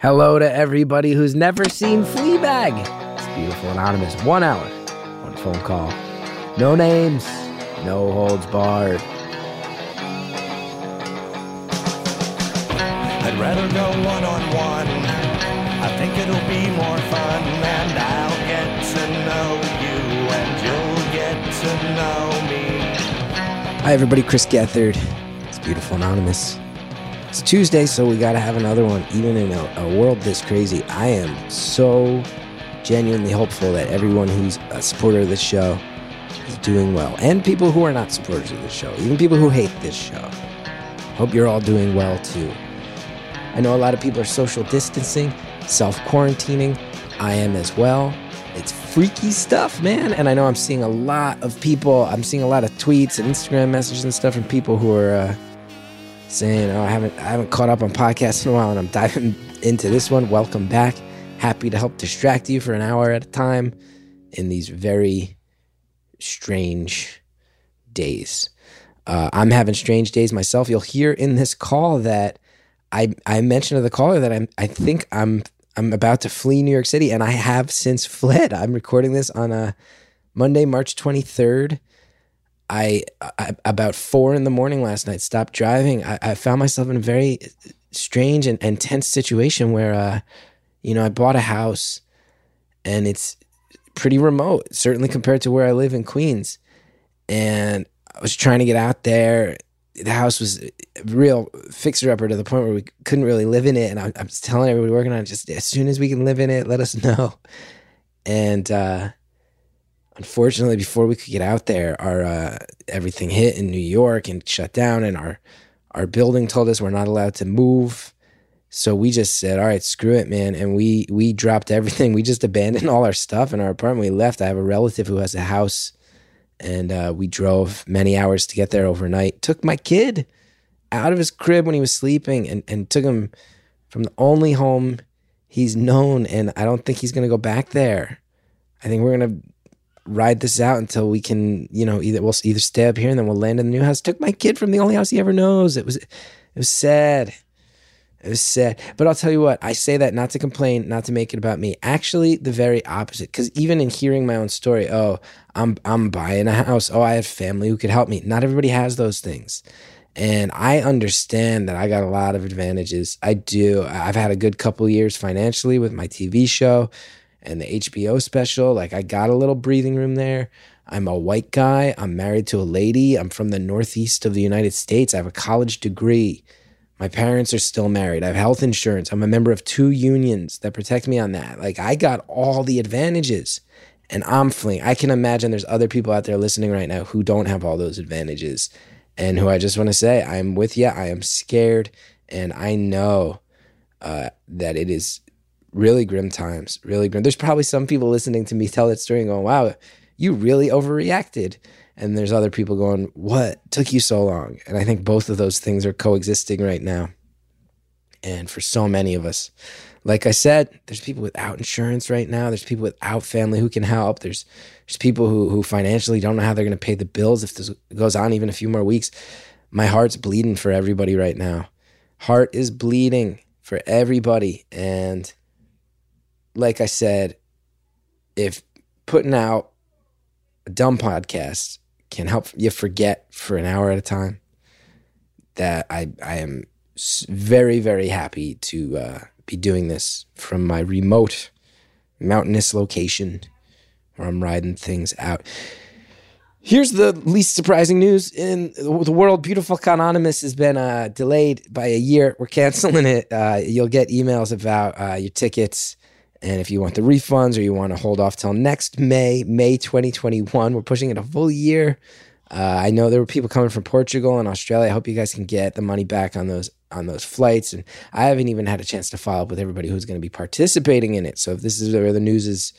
Hello to everybody who's never seen Fleabag. It's beautiful, anonymous. One hour, one phone call. No names, no holds barred. I'd rather go one on one. I think it'll be more fun, and I'll get to know you, and you'll get to know me. Hi, everybody. Chris Gethard. It's beautiful, anonymous. It's Tuesday, so we got to have another one. Even in a, a world this crazy, I am so genuinely hopeful that everyone who's a supporter of this show is doing well, and people who are not supporters of this show, even people who hate this show. Hope you're all doing well too. I know a lot of people are social distancing, self quarantining. I am as well. It's freaky stuff, man. And I know I'm seeing a lot of people, I'm seeing a lot of tweets and Instagram messages and stuff from people who are uh, saying, "Oh, I haven't I haven't caught up on podcasts in a while, and I'm diving into this one. Welcome back. Happy to help distract you for an hour at a time in these very strange days. Uh, I'm having strange days myself. You'll hear in this call that I I mentioned to the caller that I'm I think I'm I'm about to flee New York City, and I have since fled. I'm recording this on a Monday, March 23rd. I, I about four in the morning last night stopped driving. I, I found myself in a very strange and, and tense situation where, uh, you know, I bought a house, and it's pretty remote, certainly compared to where I live in Queens, and I was trying to get out there. The house was real fixer upper to the point where we couldn't really live in it, and I, I was telling everybody working on it, just as soon as we can live in it, let us know. And uh, unfortunately, before we could get out there, our uh, everything hit in New York and shut down, and our our building told us we're not allowed to move. So we just said, "All right, screw it, man," and we we dropped everything. We just abandoned all our stuff in our apartment. We left. I have a relative who has a house, and uh, we drove many hours to get there overnight. Took my kid out of his crib when he was sleeping, and and took him from the only home he's known, and I don't think he's gonna go back there. I think we're gonna ride this out until we can, you know, either we'll either stay up here and then we'll land in the new house. Took my kid from the only house he ever knows. It was, it was sad. It was sad. But I'll tell you what, I say that not to complain, not to make it about me. Actually, the very opposite. Because even in hearing my own story, oh, I'm I'm buying a house. Oh, I have family who could help me. Not everybody has those things. And I understand that I got a lot of advantages. I do. I've had a good couple years financially with my TV show and the HBO special. Like I got a little breathing room there. I'm a white guy. I'm married to a lady. I'm from the Northeast of the United States. I have a college degree. My parents are still married. I have health insurance. I'm a member of two unions that protect me on that. Like I got all the advantages and I'm fleeing. I can imagine there's other people out there listening right now who don't have all those advantages and who I just want to say, I'm with you. I am scared and I know uh, that it is really grim times, really grim. There's probably some people listening to me tell that story and going, wow, you really overreacted. And there's other people going, what took you so long? And I think both of those things are coexisting right now. And for so many of us, like I said, there's people without insurance right now. There's people without family who can help. There's there's people who who financially don't know how they're going to pay the bills if this goes on even a few more weeks. My heart's bleeding for everybody right now. Heart is bleeding for everybody and like I said, if putting out a dumb podcast can help you forget for an hour at a time, that I I am very very happy to uh, be doing this from my remote mountainous location where I'm riding things out. Here's the least surprising news in the world. Beautiful Anonymous has been uh, delayed by a year. We're canceling it. Uh, you'll get emails about uh, your tickets and if you want the refunds or you want to hold off till next May, May 2021, we're pushing it a full year. Uh, I know there were people coming from Portugal and Australia. I hope you guys can get the money back on those on those flights. And I haven't even had a chance to follow up with everybody who's going to be participating in it. So if this is where the news is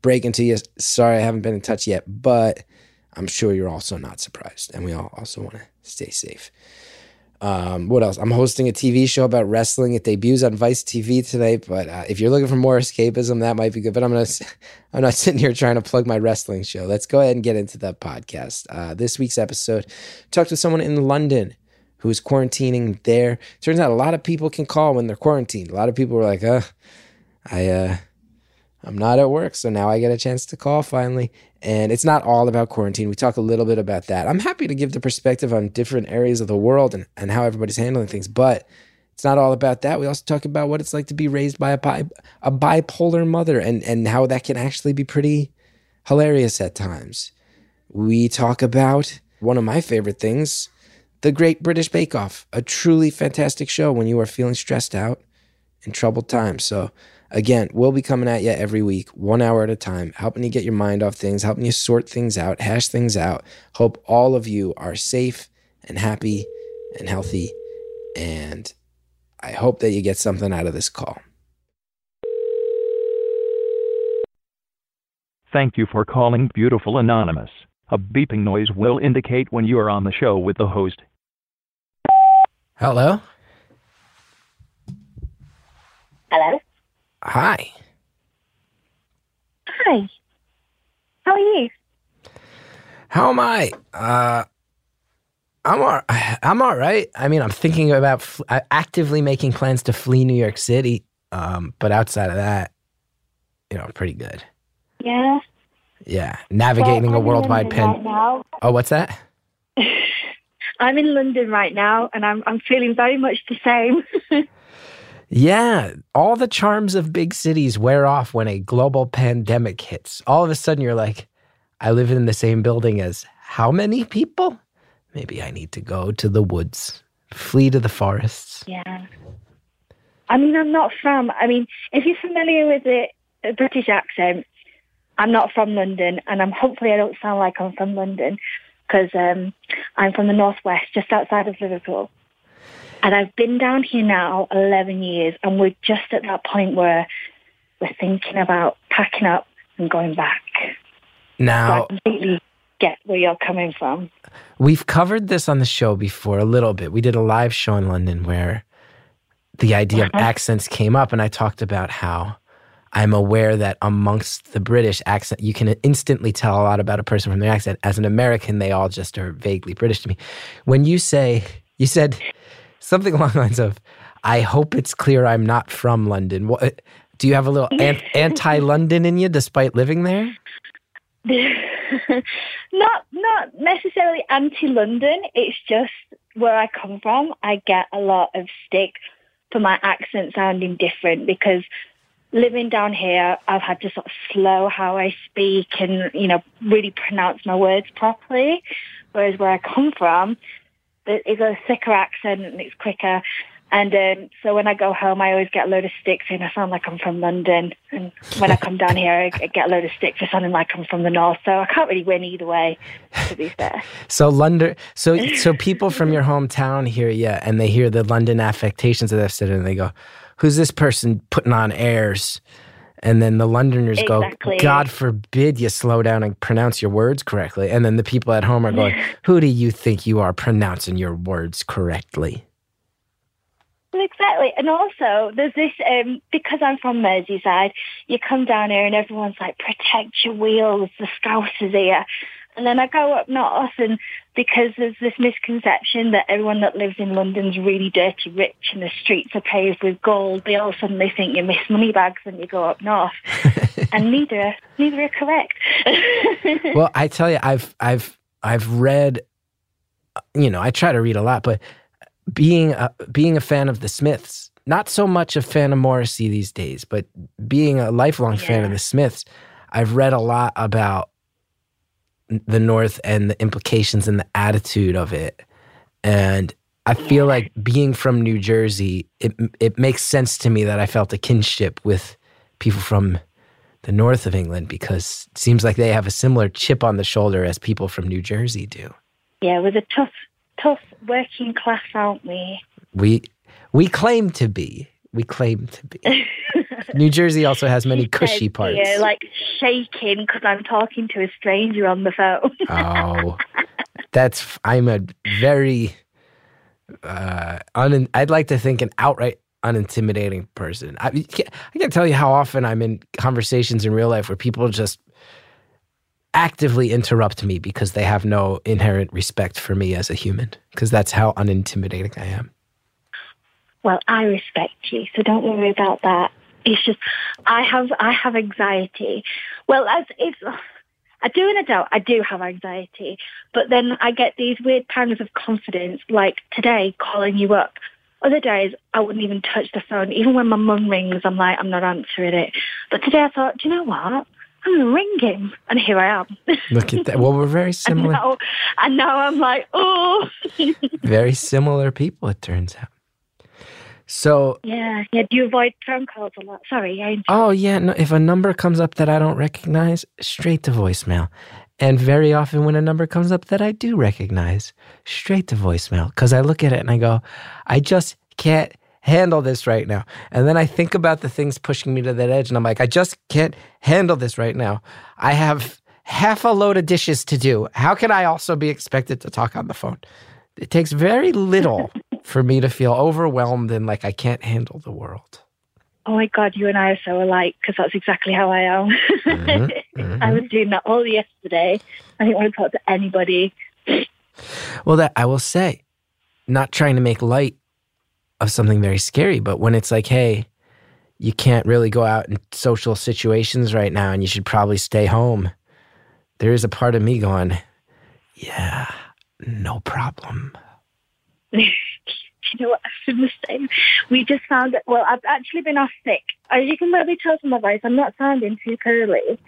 breaking to you, sorry I haven't been in touch yet, but I'm sure you're also not surprised. And we all also want to stay safe. Um, what else? I'm hosting a TV show about wrestling. It debuts on Vice TV tonight. But uh, if you're looking for more escapism, that might be good. But I'm gonna, I'm not sitting here trying to plug my wrestling show. Let's go ahead and get into the podcast. Uh, this week's episode talked with someone in London who is quarantining there. Turns out a lot of people can call when they're quarantined. A lot of people were like, uh, I, uh, I'm not at work, so now I get a chance to call finally. And it's not all about quarantine. We talk a little bit about that. I'm happy to give the perspective on different areas of the world and, and how everybody's handling things, but it's not all about that. We also talk about what it's like to be raised by a, bi- a bipolar mother and, and how that can actually be pretty hilarious at times. We talk about one of my favorite things, The Great British Bake Off, a truly fantastic show when you are feeling stressed out in troubled times. So, again, we'll be coming at you every week, one hour at a time, helping you get your mind off things, helping you sort things out, hash things out. Hope all of you are safe and happy and healthy. And I hope that you get something out of this call. Thank you for calling Beautiful Anonymous. A beeping noise will indicate when you are on the show with the host. Hello. Hello. Hi. Hi. How are you? How am I? Uh, I'm all, I'm all right. I mean, I'm thinking about fl- uh, actively making plans to flee New York City. Um, but outside of that, you know, pretty good. Yeah. Yeah, navigating Well, a worldwide pen. Right. Oh, what's that? I'm in London right now, and I'm I'm feeling very much the same. Yeah, all the charms of big cities wear off when a global pandemic hits. All of a sudden, you're like, I live in the same building as how many people? Maybe I need to go to the woods, flee to the forests. yeah. I mean, I'm not from. I mean, if you're familiar with the British accent, I'm not from London, and I'm hopefully I don't sound like I'm from London because um, I'm from the northwest, just outside of Liverpool. And I've been down here now 11 years, and we're just at that point where we're thinking about packing up and going back. So Now, I completely get where you're coming from. We've covered this on the show before a little bit. We did a live show in London where the idea of Uh-huh. accents came up, and I talked about how I'm aware that amongst the British accent, you can instantly tell a lot about a person from their accent. As an American, they all just are vaguely British to me. When you say, you said something along the lines of, I hope it's clear I'm not from London. What, uh, do you have a little an- anti London in you despite living there? not not necessarily anti-London. It's just where I come from. I get a lot of stick for my accent sounding different because living down here, I've had to sort of slow how I speak and you know really pronounce my words properly. Whereas where I come from, it's a thicker accent and it's quicker. And um, so when I go home, I always get a load of sticks saying I sound like I'm from London. And when I come down here, I get a load of sticks for sounding like I'm from the north. So I can't really win either way, to be fair. So London, so so people from your hometown hear you, and they hear the London affectations of that city, and they go, "Who's this person putting on airs?" And then the Londoners Exactly. go, "God forbid you slow down and pronounce your words correctly." And then the people at home are going, "Who do you think you are pronouncing your words correctly?" Exactly. And also, there's this, um, because I'm from Merseyside, you come down here and everyone's like, protect your wheels, the Scousers here. And then I go up north and because there's this misconception that everyone that lives in London's really dirty rich and the streets are paved with gold, they all suddenly think you miss money bags when you go up north. and neither, neither are correct. well, I tell you, I've I've I've read, uh, you know, I try to read a lot, but being a, being a fan of the Smiths, not so much a fan of Morrissey these days, but being a lifelong fan of the Smiths, I've read a lot about the North and the implications and the attitude of it, and I feel like being from New Jersey, it it makes sense to me that I felt a kinship with people from the north of England because it seems like they have a similar chip on the shoulder as people from New Jersey do. yeah, we're the tough, tough working class, aren't we? We we claim to be. We claim to be. New Jersey also has many cushy parts. Yeah, like shaking because I'm talking to a stranger on the phone. oh, that's I'm a very uh un, I'd like to think an outright unintimidating person. I, I can't tell you how often I'm in conversations in real life where people just actively interrupt me because they have no inherent respect for me as a human because that's how unintimidating I am. Well, I respect you, so don't worry about that. It's just I have I have anxiety. Well, as if I do and I don't. I do have anxiety, but then I get these weird pangs of confidence. Like today, calling you up. Other days, I wouldn't even touch the phone. Even when my mum rings, I'm like, I'm not answering it. But today, I thought, do you know what? I'm going to ring him. And here I am. Look at that. Well, we're very and, similar. now, and now I'm like, oh. Very similar people, it turns out. So, yeah. Yeah. Do you avoid phone calls a lot? Sorry. I, oh, yeah. No, if a number comes up that I don't recognize, straight to voicemail. And very often, when a number comes up that I do recognize, straight to voicemail. Because I look at it and I go, I just can't handle this right now. And then I think about the things pushing me to that edge, and I'm like, I just can't handle this right now. I have half a load of dishes to do. How can I also be expected to talk on the phone? It takes very little for me to feel overwhelmed and like I can't handle the world. oh my God, you and I are so alike because that's exactly how I am. Mhm, I was doing that all yesterday. I didn't want to talk to anybody. Well, that I will say, not trying to make light of something very scary, but when it's like, hey, you can't really go out in social situations right now and you should probably stay home, there is a part of me going, yeah, no problem. You know what? I've been the. We just found that, well, I've actually been off sick. As you can probably tell from my voice, I'm not sounding too curly.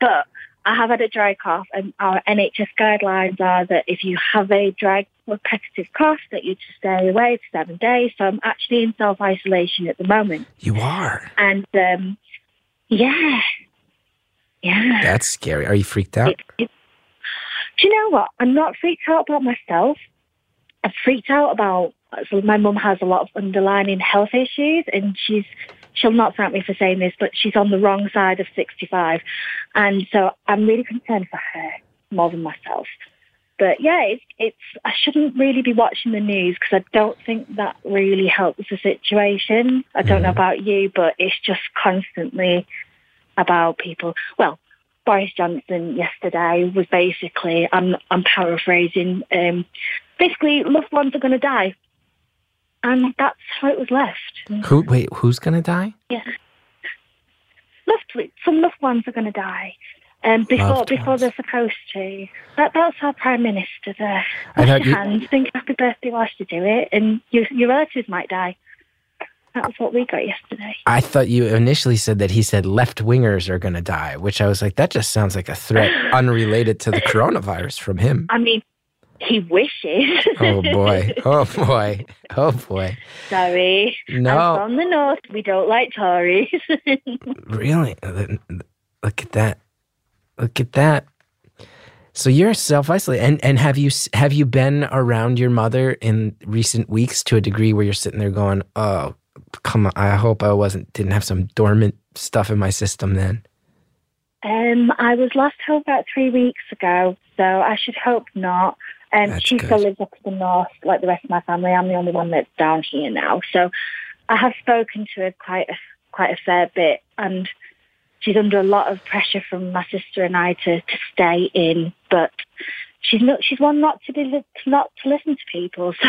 But I have had a dry cough, and our NHS guidelines are that if you have a dry, repetitive cough, that you just stay away for seven days. So I'm actually in self-isolation at the moment. You are. And, um, yeah. Yeah. That's scary. Are you freaked out? It, it, do you know what? I'm not freaked out about myself. I'm freaked out about. So my mum has a lot of underlying health issues, and she's she'll not thank me for saying this, but she's on the wrong side of 65, and so I'm really concerned for her more than myself. But yeah, it's it's. I shouldn't really be watching the news because I don't think that really helps the situation. I don't know about you, but it's just constantly about people. Well, Boris Johnson yesterday was basically, I'm, I'm paraphrasing, um, basically loved ones are going to die. And that's how it was left. Who? Wait, who's gonna die? Yeah. Loved, some loved ones are going to die. Um, before Loved before ones. they're supposed to. That that's our prime minister there. I Wash your you- hands, think happy birthday whilst you do it, and your your relatives might die. That's what we got yesterday. I thought you initially said that he said left wingers are gonna die, which I was like, that just sounds like a threat unrelated to the coronavirus from him. I mean, he wishes. Oh boy. Oh boy. Oh boy. Sorry. No. I'm from the north. We don't like Tories. Really? Look at that. Look at that. So you're self-isolated, and and have you have you been around your mother in recent weeks to a degree where you're sitting there going, "Oh, come on! I hope I wasn't didn't have some dormant stuff in my system then." um, I was last home about three weeks ago, so I should hope not. Um, That's she still lives up in the north, like the rest of my family. I'm the only one that's down here now, so I have spoken to her quite a, quite a fair bit, and she's under a lot of pressure from my sister and I to, to stay in, but she's not. She's one not to be li- not to listen to people.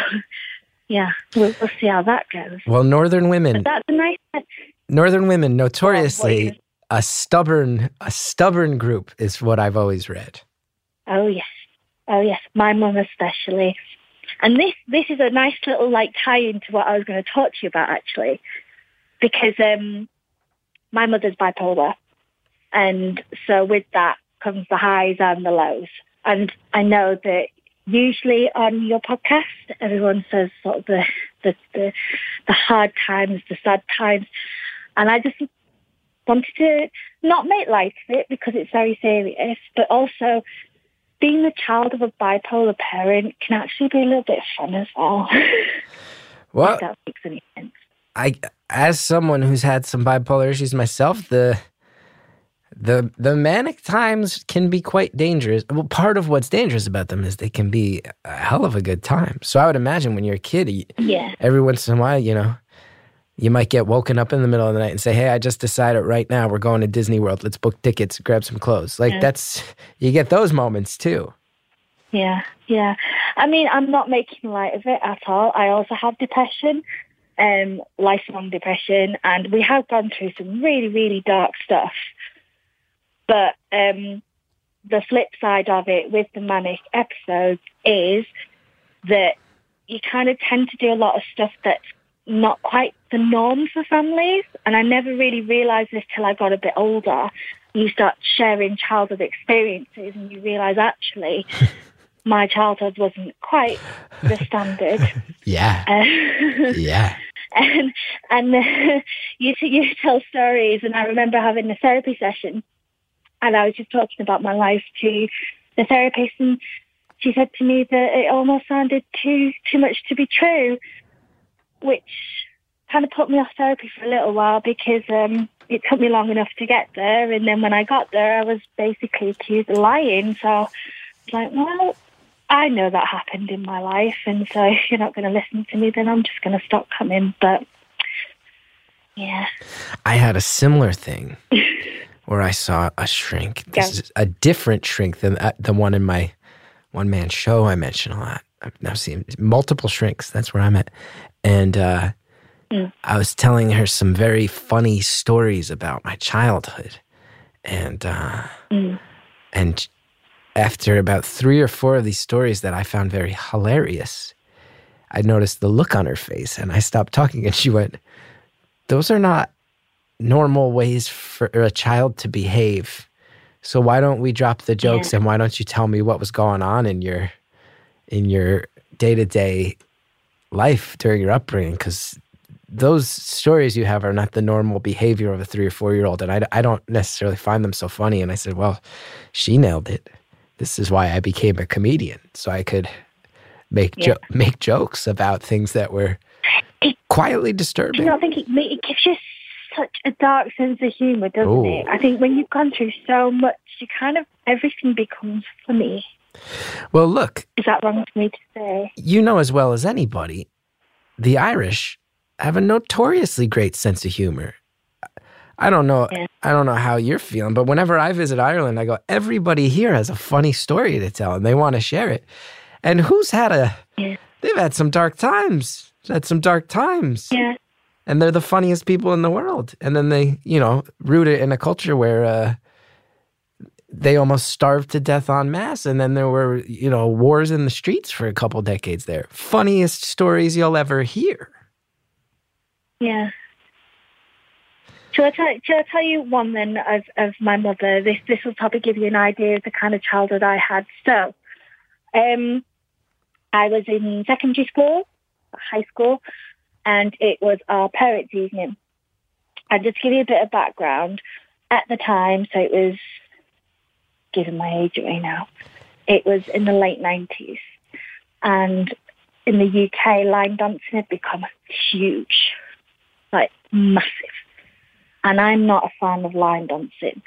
So yeah, we'll, we'll see how that goes. Well, northern women, But that's a nice. northern women, notoriously is- a stubborn a stubborn group is what I've always read. Oh yes, oh yes, my mum especially. And this this is a nice little like tie into what I was going to talk to you about actually, because um, my mother's bipolar, and so with that comes the highs and the lows. And I know that usually on your podcast, everyone says sort of the the the, the hard times, the sad times, and I just wanted to not make light of it because it's very serious, but also being the child of a bipolar parent can actually be a little bit fun as well. Well, if that makes any sense. I as someone who's had some bipolar issues myself, the the the manic times can be quite dangerous. Well, part of what's dangerous about them is they can be a hell of a good time. So I would imagine when you're a kid, Yeah. every once in a while, you know, You might get woken up in the middle of the night and say, "Hey, I just decided right now we're going to Disney World. Let's book tickets, grab some clothes." Like Yeah. that's you get those moments too. Yeah, yeah. I mean, I'm not making light of it at all. I also have depression, um, lifelong depression, and we have gone through some really, really dark stuff. But um, the flip side of it with the manic episodes is that you kind of tend to do a lot of stuff that's not quite the norm for families. And I never really realised this till I got a bit older. You start sharing childhood experiences and you realise actually my childhood wasn't quite the standard. Yeah, Uh, yeah. and and uh, you you tell stories, and I remember having a therapy session, and I was just talking about my life to the therapist, and she said to me that it almost sounded too too much to be true, which kind of put me off therapy for a little while because um, it took me long enough to get there, and then when I got there, I was basically accused of lying. So I was like, well. I know that happened in my life, and so if you're not going to listen to me, then I'm just going to stop coming. But yeah, I had a similar thing where I saw a shrink. This Yeah. is a different shrink than uh, the one in my one man show I mention a lot. I've now seen multiple shrinks. That's where I'm at. And uh, Mm. I was telling her some very funny stories about my childhood. And uh, Mm. and after about three or four of these stories that I found very hilarious, I noticed the look on her face and I stopped talking and she went, Those are not normal ways for a child to behave. So why don't we drop the jokes and why don't you tell me what was going on in your in your day-to-day life during your upbringing because those stories you have are not the normal behavior of a three or four year old and I, I don't necessarily find them so funny and i said well she nailed it this is why i became a comedian so i could make jo- make jokes about things that were It- quietly disturbing you not think it, it gives you such a dark sense of humour, doesn't Ooh. it? I think when you've gone through so much, you kind of everything becomes funny. Well look Is that wrong for me to say? you know as well as anybody, the Irish have a notoriously great sense of humor. I don't know. Yeah. I don't know how you're feeling, but whenever I visit Ireland, I go. Everybody here has a funny story to tell, and they want to share it. And who's had a? Yeah. They've had some dark times. Had some dark times, Yeah, and they're the funniest people in the world. And then they, you know, root it in a culture where uh, they almost starved to death en masse, and then there were, you know, wars in the streets for a couple decades there. Funniest stories you'll ever hear. yeah. Shall I tell, shall I tell you one then of, of my mother? This this will probably give you an idea of the kind of childhood I had. So, um, I was in secondary school, high school, and it was our parents' evening. And just to give you a bit of background, at the time, so it was, giving my age away now, it was in the late 90s. And in the UK, line dancing had become huge, like massive. And I'm not a fan of line dancing.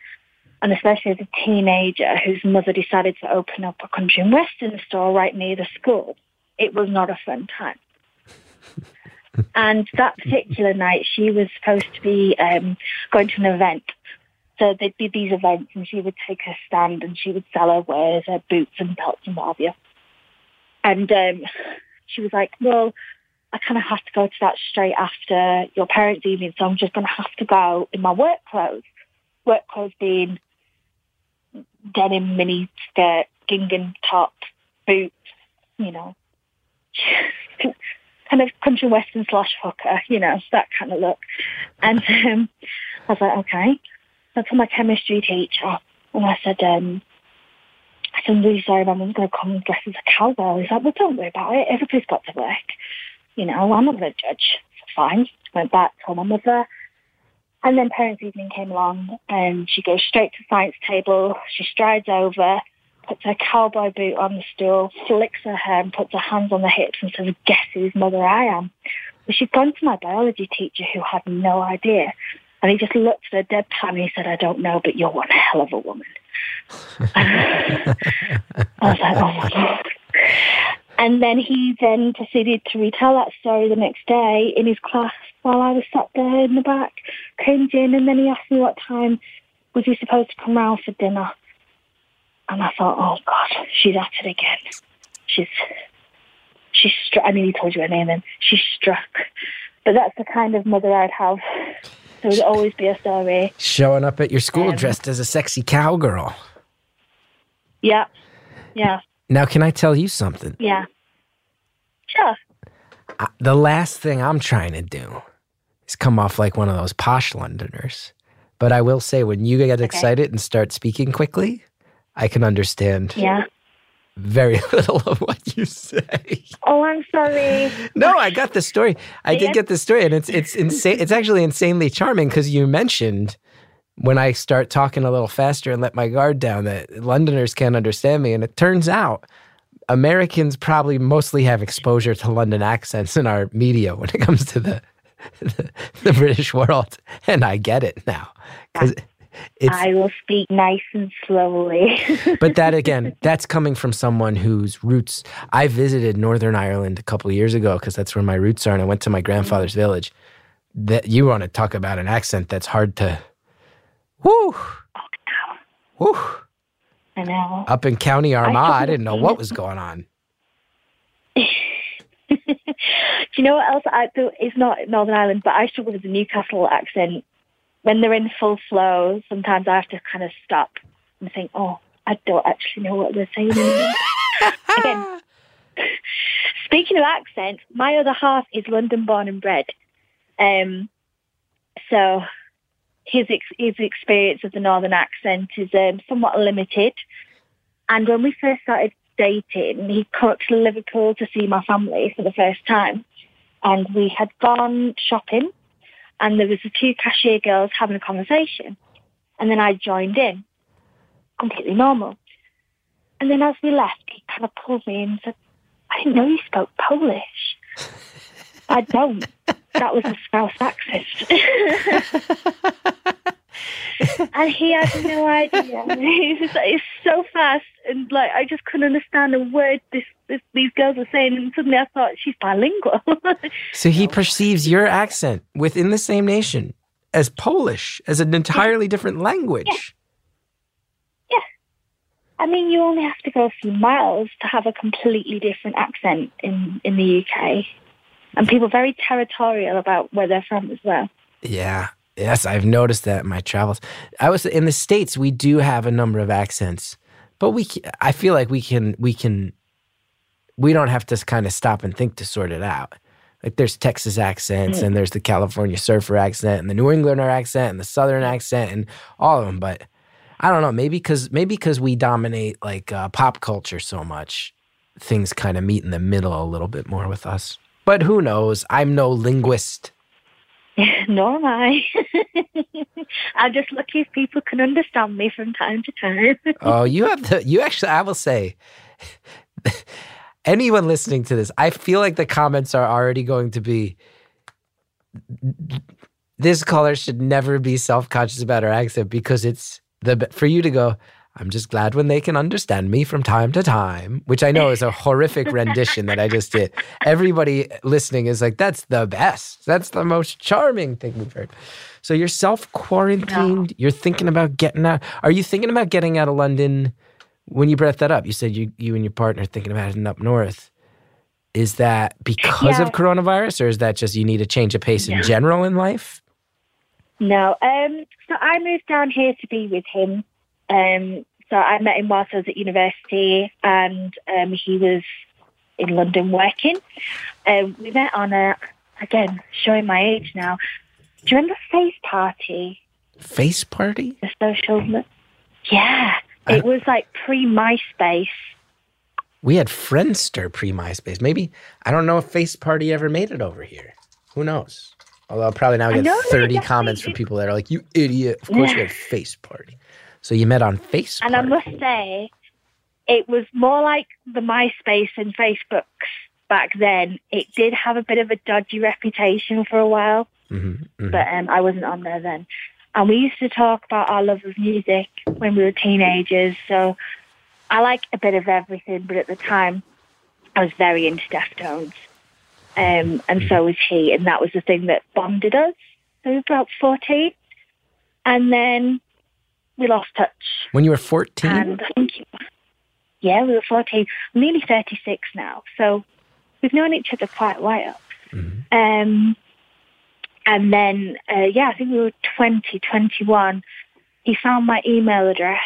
And especially as a teenager whose mother decided to open up a country and western store right near the school, it was not a fun time. and that particular night, she was supposed to be um, going to an event. So there'd be these events, and she would take her stand and she would sell her wares, her boots and belts and what have you. And um, she was like, "Well, I kind of have to go to that straight after your parents' evening, so I'm just going to have to go in my work clothes. Work clothes being denim mini skirt, gingham top, boots, you know, kind of country western slash hooker, you know, that kind of look. And um, I was like, okay. So I told my chemistry teacher, and I said, um, I said, I'm really sorry, my mum's going to come dressed as a cowgirl. He's like, well, don't worry about it. Everybody's got to work. You know, I'm not going to judge. It's fine. Went back, told my mother. And then parents' evening came along, and she goes straight to the science table. She strides over, puts her cowboy boot on the stool, flicks her hair, and puts her hands on the hips and says, guess whose mother I am? Well, she'd gone to my biology teacher who had no idea. And he just looked at her deadpan and he said, I don't know, but you're one hell of a woman. I was like, oh my God. And then he then proceeded to retell that story the next day in his class while I was sat there in the back, cringing. And then he asked me what time was he supposed to come round for dinner. And I thought, oh God, she's at it again. She's, she's struck. I mean, he told you her name, and she's struck. But that's the kind of mother I'd have. There would always be a story. Showing up at your school Um, dressed as a sexy cowgirl. Yeah, yeah, Now, can I tell you something? yeah. Sure. I, the last thing I'm trying to do is come off like one of those posh Londoners. But I will say, when you get excited and start speaking quickly, I can understand Yeah. Very little of what you say. Oh, I'm sorry. No, I got the story. I did get the story, and it's it's insane. It's actually insanely charming because you mentioned when I start talking a little faster and let my guard down that Londoners can't understand me, and it turns out Americans probably mostly have exposure to London accents in our media when it comes to the the, the British world, and I get it now because it's I will speak nice and slowly. but that again, that's coming from someone whose roots. I visited Northern Ireland a couple of years ago because that's where my roots are, and I went to my grandfather's mm-hmm. village. That you want to talk about an accent that's hard to. Whoo, oh, whoo! I know. Up in County Armagh, I, couldn't didn't know what was going on. Do you know what else I? It's not Northern Ireland, but I struggle with the Newcastle accent. When they're in full flow, sometimes I have to kind of stop and think, oh, I don't actually know what they're saying. Again, speaking of accents, my other half is London born and bred. Um, so his ex- his experience of the northern accent is um, somewhat limited. And when we first started dating, he came up to Liverpool to see my family for the first time, and we had gone shopping, and there was the two cashier girls having a conversation, and then I joined in, completely normal. And then as we left, he kind of pulled me in and said, "I didn't know you spoke Polish." I don't. That was a Scouse accent. and he had no idea. He was like, it's so fast, and like I just couldn't understand a word this, this these girls were saying. And suddenly I thought she's bilingual. So he perceives your accent within the same nation as Polish, as an entirely different language. Yeah. I mean, you only have to go a few miles to have a completely different accent in in the UK, and people are very territorial about where they're from as well. Yeah. Yes, I've noticed that in my travels. I was in the states. We do have a number of accents, but we. I feel like we can. We can. We don't have to kind of stop and think to sort it out. Like there's Texas accents, and there's the California surfer accent, and the New Englander accent, and the Southern accent, and all of them. But I don't know. Maybe because maybe because we dominate like uh, pop culture so much, things kind of meet in the middle a little bit more with us. But who knows? I'm no linguist. Nor am I. I'm just lucky if people can understand me from time to time. Oh, you have the, you actually, I will say, anyone listening to this, I feel like the comments are already going to be this caller should never be self conscious about her accent because it's the, for you to go, I'm just glad when they can understand me from time to time, which I know is a horrific rendition that I just did. Everybody listening is like, that's the best. That's the most charming thing we've heard. So you're self quarantined. You're thinking about getting out. Are you thinking about getting out of London? When you brought that up, you said you you and your partner are thinking about heading up north. Is that because Yeah. of coronavirus, or is that just you need a change of pace in general in life? No. Um, so I moved down here to be with him. Um, so I met him whilst I was at university, and um, he was in London working. Um, we met on a again showing my age now. Do you remember Face Party? Face party? The social. Yeah, it was like pre MySpace. We had Friendster pre MySpace. Maybe I don't know if Face Party ever made it over here. Who knows? Although I'll probably now get 30 comments from people that are like, "You idiot!" Of course, Yeah. we had Face Party. So you met on Facebook. And I must say, it was more like the MySpace and Facebooks back then. It did have a bit of a dodgy reputation for a while, Mhm, mhm. but um, I wasn't on there then. And we used to talk about our love of music when we were teenagers. So I like a bit of everything, but at the time, I was very into Deftones. Um, and so was he. And that was the thing that bonded us. So we were about 14. And then we lost touch. When you were 14? And I think, yeah, we were 14. I'm nearly 36 now. So we've known each other quite a while. Um, and then, uh, yeah, I think we were 20, 21. He found my email address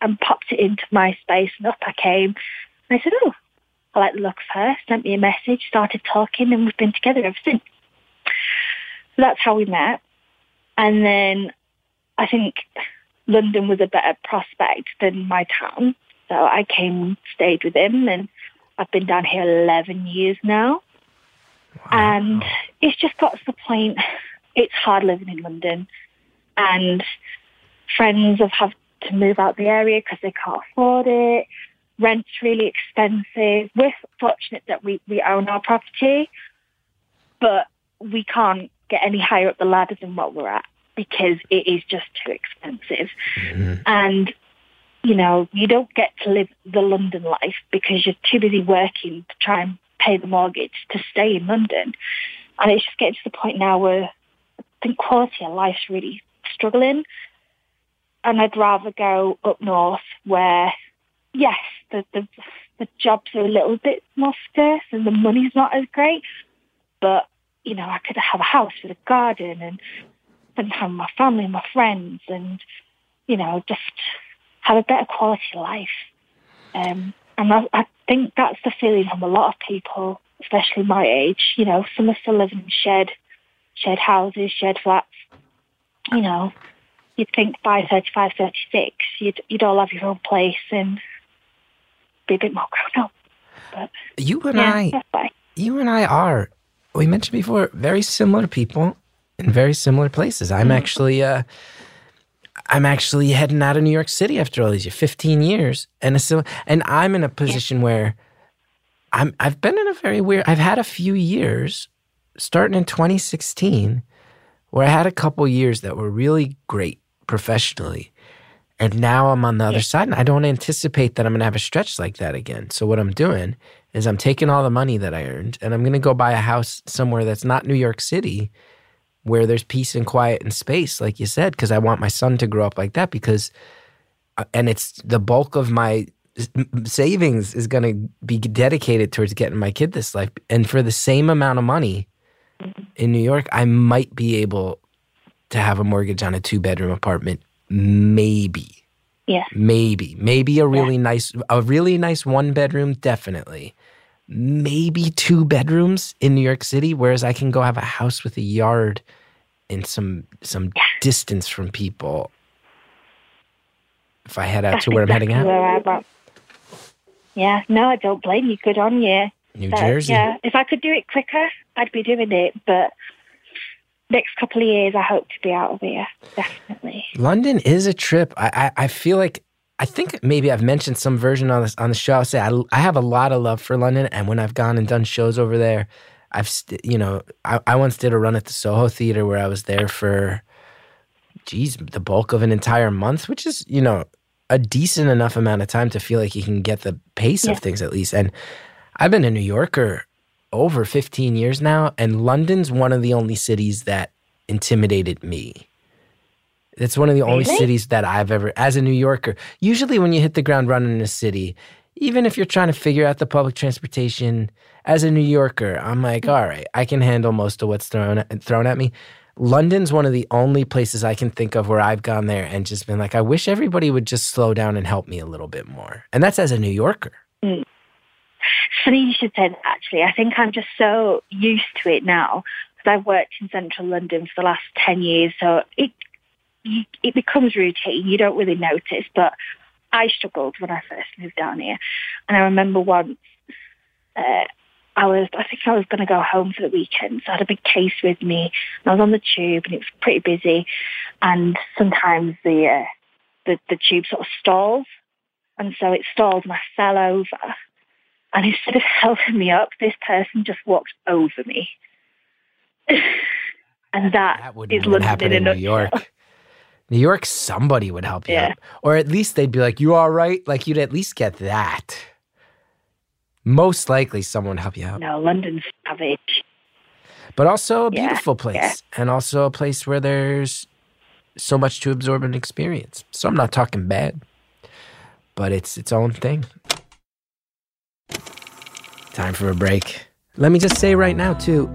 and popped it into MySpace, and up I came. And I said, oh, I like the look of her. Sent me a message, started talking, and we've been together ever since. So that's how we met. And then I think London was a better prospect than my town. So I came, stayed with him, and I've been down here 11 years now. And it's just got to the point, it's hard living in London. And friends have had to move out the area because they can't afford it. Rent's really expensive. We're fortunate that we, we own our property, but we can't get any higher up the ladder than what we're at because it is just too expensive. Mm-hmm. And, you know, you don't get to live the London life because you're too busy working to try and pay the mortgage to stay in London. And it's just getting to the point now where I think quality of life's really struggling. And I'd rather go up north where, yes, the, the, the jobs are a little bit more scarce and the money's not as great, but, you know, I could have a house with a garden and time with my family and my friends and, you know, just have a better quality life. Um, and I, I think that's the feeling from a lot of people, especially my age. You know, some are still living in shared, shared houses, shared flats. You know, you'd think by 35, 36, you'd, you'd all have your own place and be a bit more grown up. But You and yeah, I, you and I are, we mentioned before, very similar people in very similar places. I'm actually, uh, I'm actually heading out of New York City after all these years, 15 years, and a and I'm in a position where I'm I've been in a very weird. I've had a few years, starting in 2016, where I had a couple years that were really great professionally, and now I'm on the other side, and I don't anticipate that I'm gonna have a stretch like that again. So what I'm doing is I'm taking all the money that I earned, and I'm gonna go buy a house somewhere that's not New York City where there's peace and quiet and space, like you said, because I want my son to grow up like that. Because, uh, and it's the bulk of my savings is going to be dedicated towards getting my kid this life. And for the same amount of money in New York, I might be able to have a mortgage on a two bedroom apartment. Maybe, Yeah. maybe, maybe a really nice, a really nice one bedroom, definitely. Maybe two bedrooms in New York City, whereas I can go have a house with a yard and some some distance from people. If I head out That's to where exactly I'm heading out, where I'm. Yeah, no, I don't blame you. Good on you. New But, Jersey. Yeah, if I could do it quicker, I'd be doing it. But next couple of years, I hope to be out of here. Definitely. London is a trip. I, I I feel like I think maybe I've mentioned some version on this on the show. I'll say I, I have a lot of love for London, and when I've gone and done shows over there, I've st- you know I, I once did a run at the Soho Theater where I was there for, geez, the bulk of an entire month, which is you know a decent enough amount of time to feel like you can get the pace Yeah. of things at least. And I've been a New Yorker over 15 years now, and London's one of the only cities that intimidated me. It's one of the only cities that I've ever, as a New Yorker. Usually, when you hit the ground running in a city, even if you're trying to figure out the public transportation, as a New Yorker, I'm like, mm. all right, I can handle most of what's thrown at, thrown at me. London's one of the only places I can think of where I've gone there and just been like, I wish everybody would just slow down and help me a little bit more. And that's as a New Yorker. Mm. Funny you should say that, actually. I think I'm just so used to it now because I've worked in central London for the last 10 years. So it, you, it becomes routine. You don't really notice. But I struggled when I first moved down here. And I remember once uh, I was, I think I was going to go home for the weekend. So I had a big case with me. And I was on the tube and it was pretty busy. And sometimes the, uh, the, the tube sort of stalls. And so it stalled and I fell over. And instead of helping me up, this person just walked over me. and that, That is London in in New. York. New York, somebody would help you Yeah. out. Or at least they'd be like, you all right? Like you'd at least get that. most likely someone would help you out. No, London's savage. But also a Yeah, beautiful place, yeah. and also a place where there's so much to absorb and experience. So I'm not talking bad, but it's its own thing. Time for a break. Let me just say right now, too.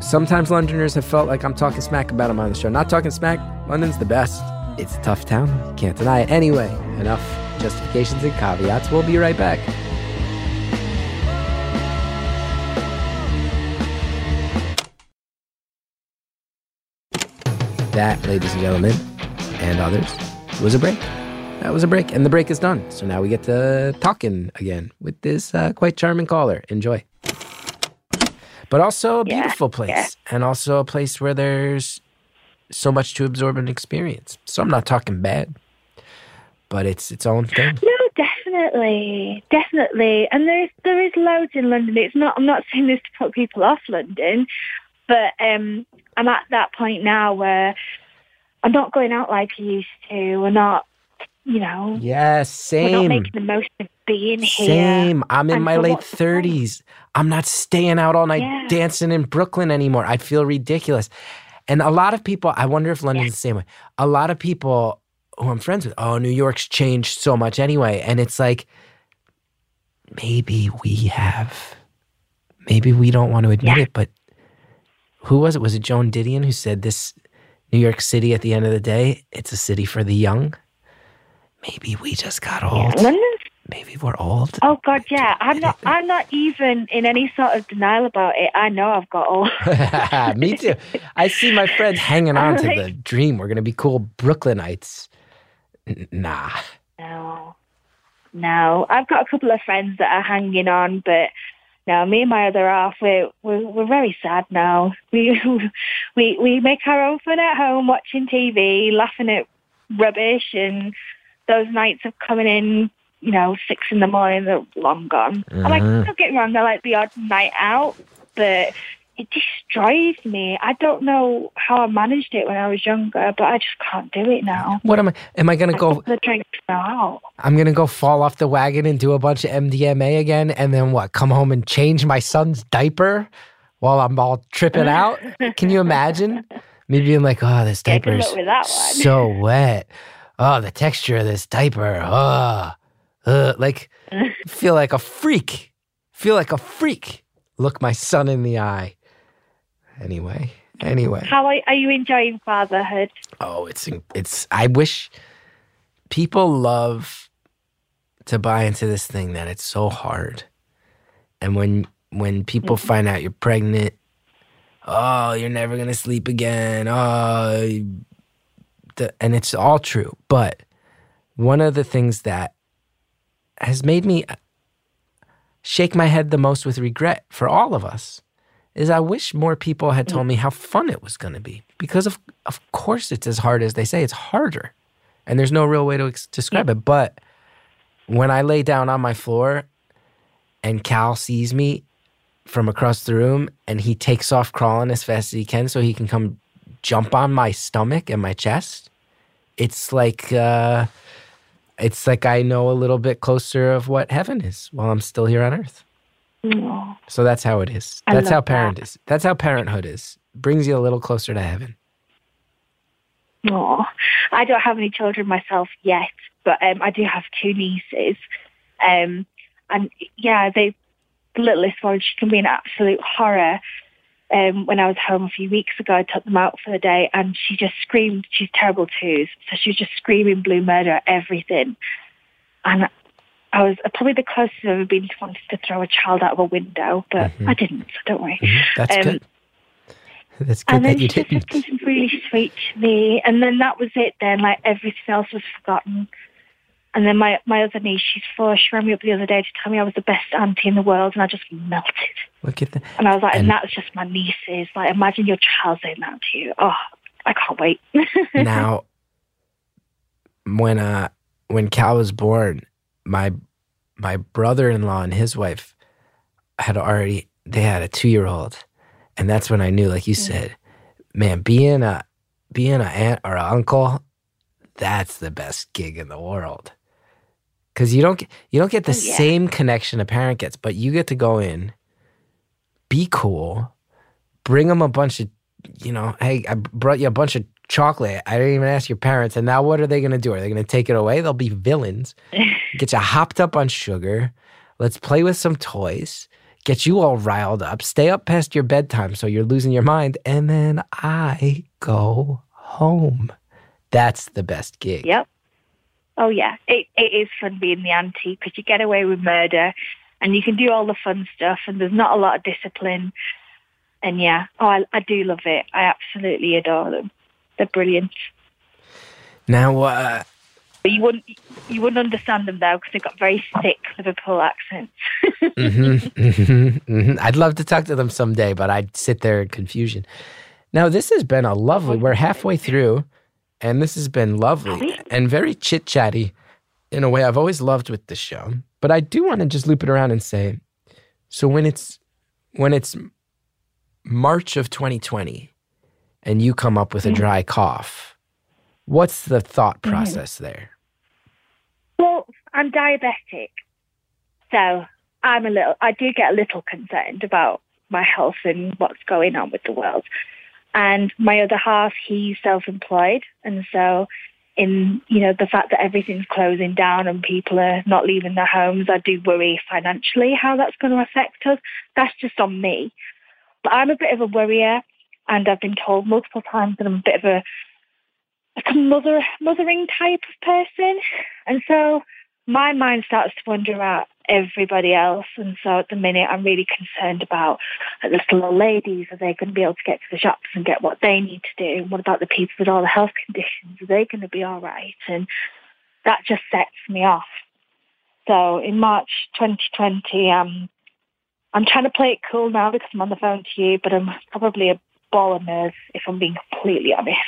Sometimes Londoners have felt like I'm talking smack about them on the show. Not talking smack. London's the best. It's a tough town. Can't deny it. Anyway, enough justifications and caveats. We'll be right back. That, ladies and gentlemen, and others, was a break. That was a break, and the break is done. So now we get to talking again with this uh, quite charming caller. Enjoy. But also a Yeah, beautiful place, yeah. and also a place where there's so much to absorb and experience. So I'm not talking bad, but it's its own thing. No, definitely, definitely. And there's there is loads in London. It's not. I'm not saying this to put people off London, but um, I'm at that point now where I'm not going out like I used to. We're not, you know, Yes, same. we're not making the most of being here. Same. I'm in And my late what's the point? 30s. I'm not staying out all night Yeah. dancing in Brooklyn anymore. I feel ridiculous. And a lot of people, I wonder if London's the same way. A lot of people who I'm friends with, oh, New York's changed so much anyway. And it's like, maybe we have. Maybe we don't want to admit Yeah. it, but who was it? Was it Joan Didion who said this New York City at the end of the day, it's a city for the young? Maybe we just got old. London's Maybe we're old. Oh God, yeah. I'm not. I'm not even in any sort of denial about it. I know I've got old. Me too. I see my friends hanging on to the dream. We're gonna be cool Brooklynites. N- nah. No, no. I've got a couple of friends that are hanging on, but now me and my other half, we're we're, we're very sad now. We we we make our own fun at home, watching TV, laughing at rubbish, and those nights of coming in, you know, six in the morning, they're long gone. I'm like, Mhm. don't get me wrong, I like the odd night out, but it destroys me. I don't know how I managed it when I was younger, but I just can't do it now. What am I? Am I gonna go? The drinks now. I'm gonna go fall off the wagon and do a bunch of MDMA again, and then what? Come home and change my son's diaper while I'm all tripping out. Can you imagine me being like, "Oh, this Yeah, good diaper's luck with that one. so wet. Oh, the texture of this diaper. Oh, uh, like feel like a freak. Feel like a freak. Look my son in the eye. Anyway, anyway. How are, are you enjoying fatherhood? Oh, it's it's. I wish people love to buy into this thing that it's so hard, and when when people find out you're pregnant, oh, you're never gonna sleep again. Oh, the, and it's all true. But one of the things that has made me shake my head the most with regret for all of us is I wish more people had told me how fun it was going to be. Because of of course it's as hard as they say it's harder. And there's no real way to ex- describe it but when I lay down on my floor and Cal sees me from across the room and he takes off crawling as fast as he can so he can come jump on my stomach and my chest it's like uh it's like I know a little bit closer of what heaven is while I'm still here on earth. Oh, So that's how it is. I That's how parent is. That's how parenthood is. Brings you a little closer to heaven. oh. I don't have any children myself yet, but um, I do have two nieces. Um, and yeah, they, the littlest one, she can be an absolute horror. Um, when I was home a few weeks ago, I took them out for the day and she just screamed. She's terrible twos. So she was just screaming blue murder at everything. And I was probably the closest I've ever been to wanting to throw a child out of a window, but Mhm. I didn't, so don't worry. That's Um, good. That's good And that then you she just didn't. said something really sweet to me. And then that was it then. Like everything else was forgotten. And then my, my other niece, she's four, she rang me up the other day to tell me I was the best auntie in the world and I just melted. Look at that. And I was like, and, And- that's just my nieces. Like imagine your child saying that to you. Oh, I can't wait. now when uh when Cal was born, my my brother-in-law and his wife had already they had a two-year-old, and that's when I knew, like you said, man, being a being an aunt or an uncle, that's the best gig in the world. Because you don't get you don't get the Oh, yeah. same connection a parent gets, but you get to go in, be cool, bring them a bunch of, you know, hey, I brought you a bunch of chocolate. I didn't even ask your parents, and now what are they going to do? Are they going to take it away? They'll be villains. get you hopped up on sugar. Let's play with some toys. Get you all riled up. Stay up past your bedtime so you're losing your mind, and then I go home. That's the best gig. Yep. Oh yeah, it it is fun being the auntie because you get away with murder, and you can do all the fun stuff, and there's not a lot of discipline. And yeah, oh, I, I do love it. I absolutely adore them. They're brilliant. Now, uh, But you wouldn't you wouldn't understand them though because they've got very thick Liverpool accents. mhm, mhm, mhm. I'd love to talk to them someday, but I'd sit there in confusion. Now, this has been a lovely, we're halfway through, and this has been lovely and very chit chatty in a way I've always loved with the show. But I do want to just loop it around and say so when it's, when it's March of 2020 and you come up with a mm-hmm. dry cough, what's the thought mm-hmm. process there? Well, I'm diabetic, so I'm a little. I do get a little concerned about my health and what's going on with the world. And my other half, he's self-employed, and so in you know the fact that everything's closing down and people are not leaving their homes, I do worry financially how that's going to affect us. That's just on me. But I'm a bit of a worrier, and I've been told multiple times that I'm a bit of a like a mother mothering type of person. And so my mind starts to wonder about everybody else. And so at the minute, I'm really concerned about the little old ladies. Are they going to be able to get to the shops and get what they need to do? And what about the people with all the health conditions? Are they going to be all right? And that just sets me off. So in March 2020, um, I'm trying to play it cool now because I'm on the phone to you, but I'm probably a ball of nerves if I'm being completely honest.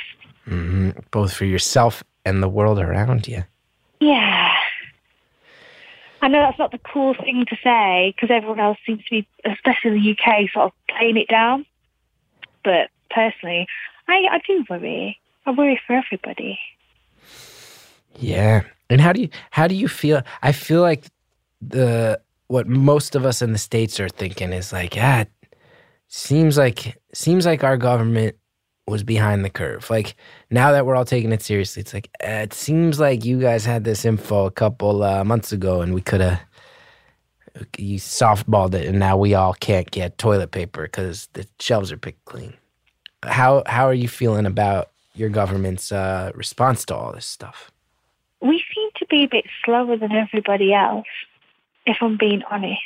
hmm Both for yourself and the world around you. Yeah. I know that's not the cool thing to say because everyone else seems to be, especially in the UK, sort of playing it down. But personally, I, I do worry. I worry for everybody. Yeah. And how do you how do you feel? I feel like the what most of us in the states are thinking is like, ah, it seems like seems like our government was behind the curve. Like now that we're all taking it seriously, it's like eh, it seems like you guys had this info a couple uh, months ago, and we could have you softballed it, and now we all can't get toilet paper because the shelves are picked clean. How how are you feeling about your government's uh, response to all this stuff? We seem to be a bit slower than everybody else, if I'm being honest.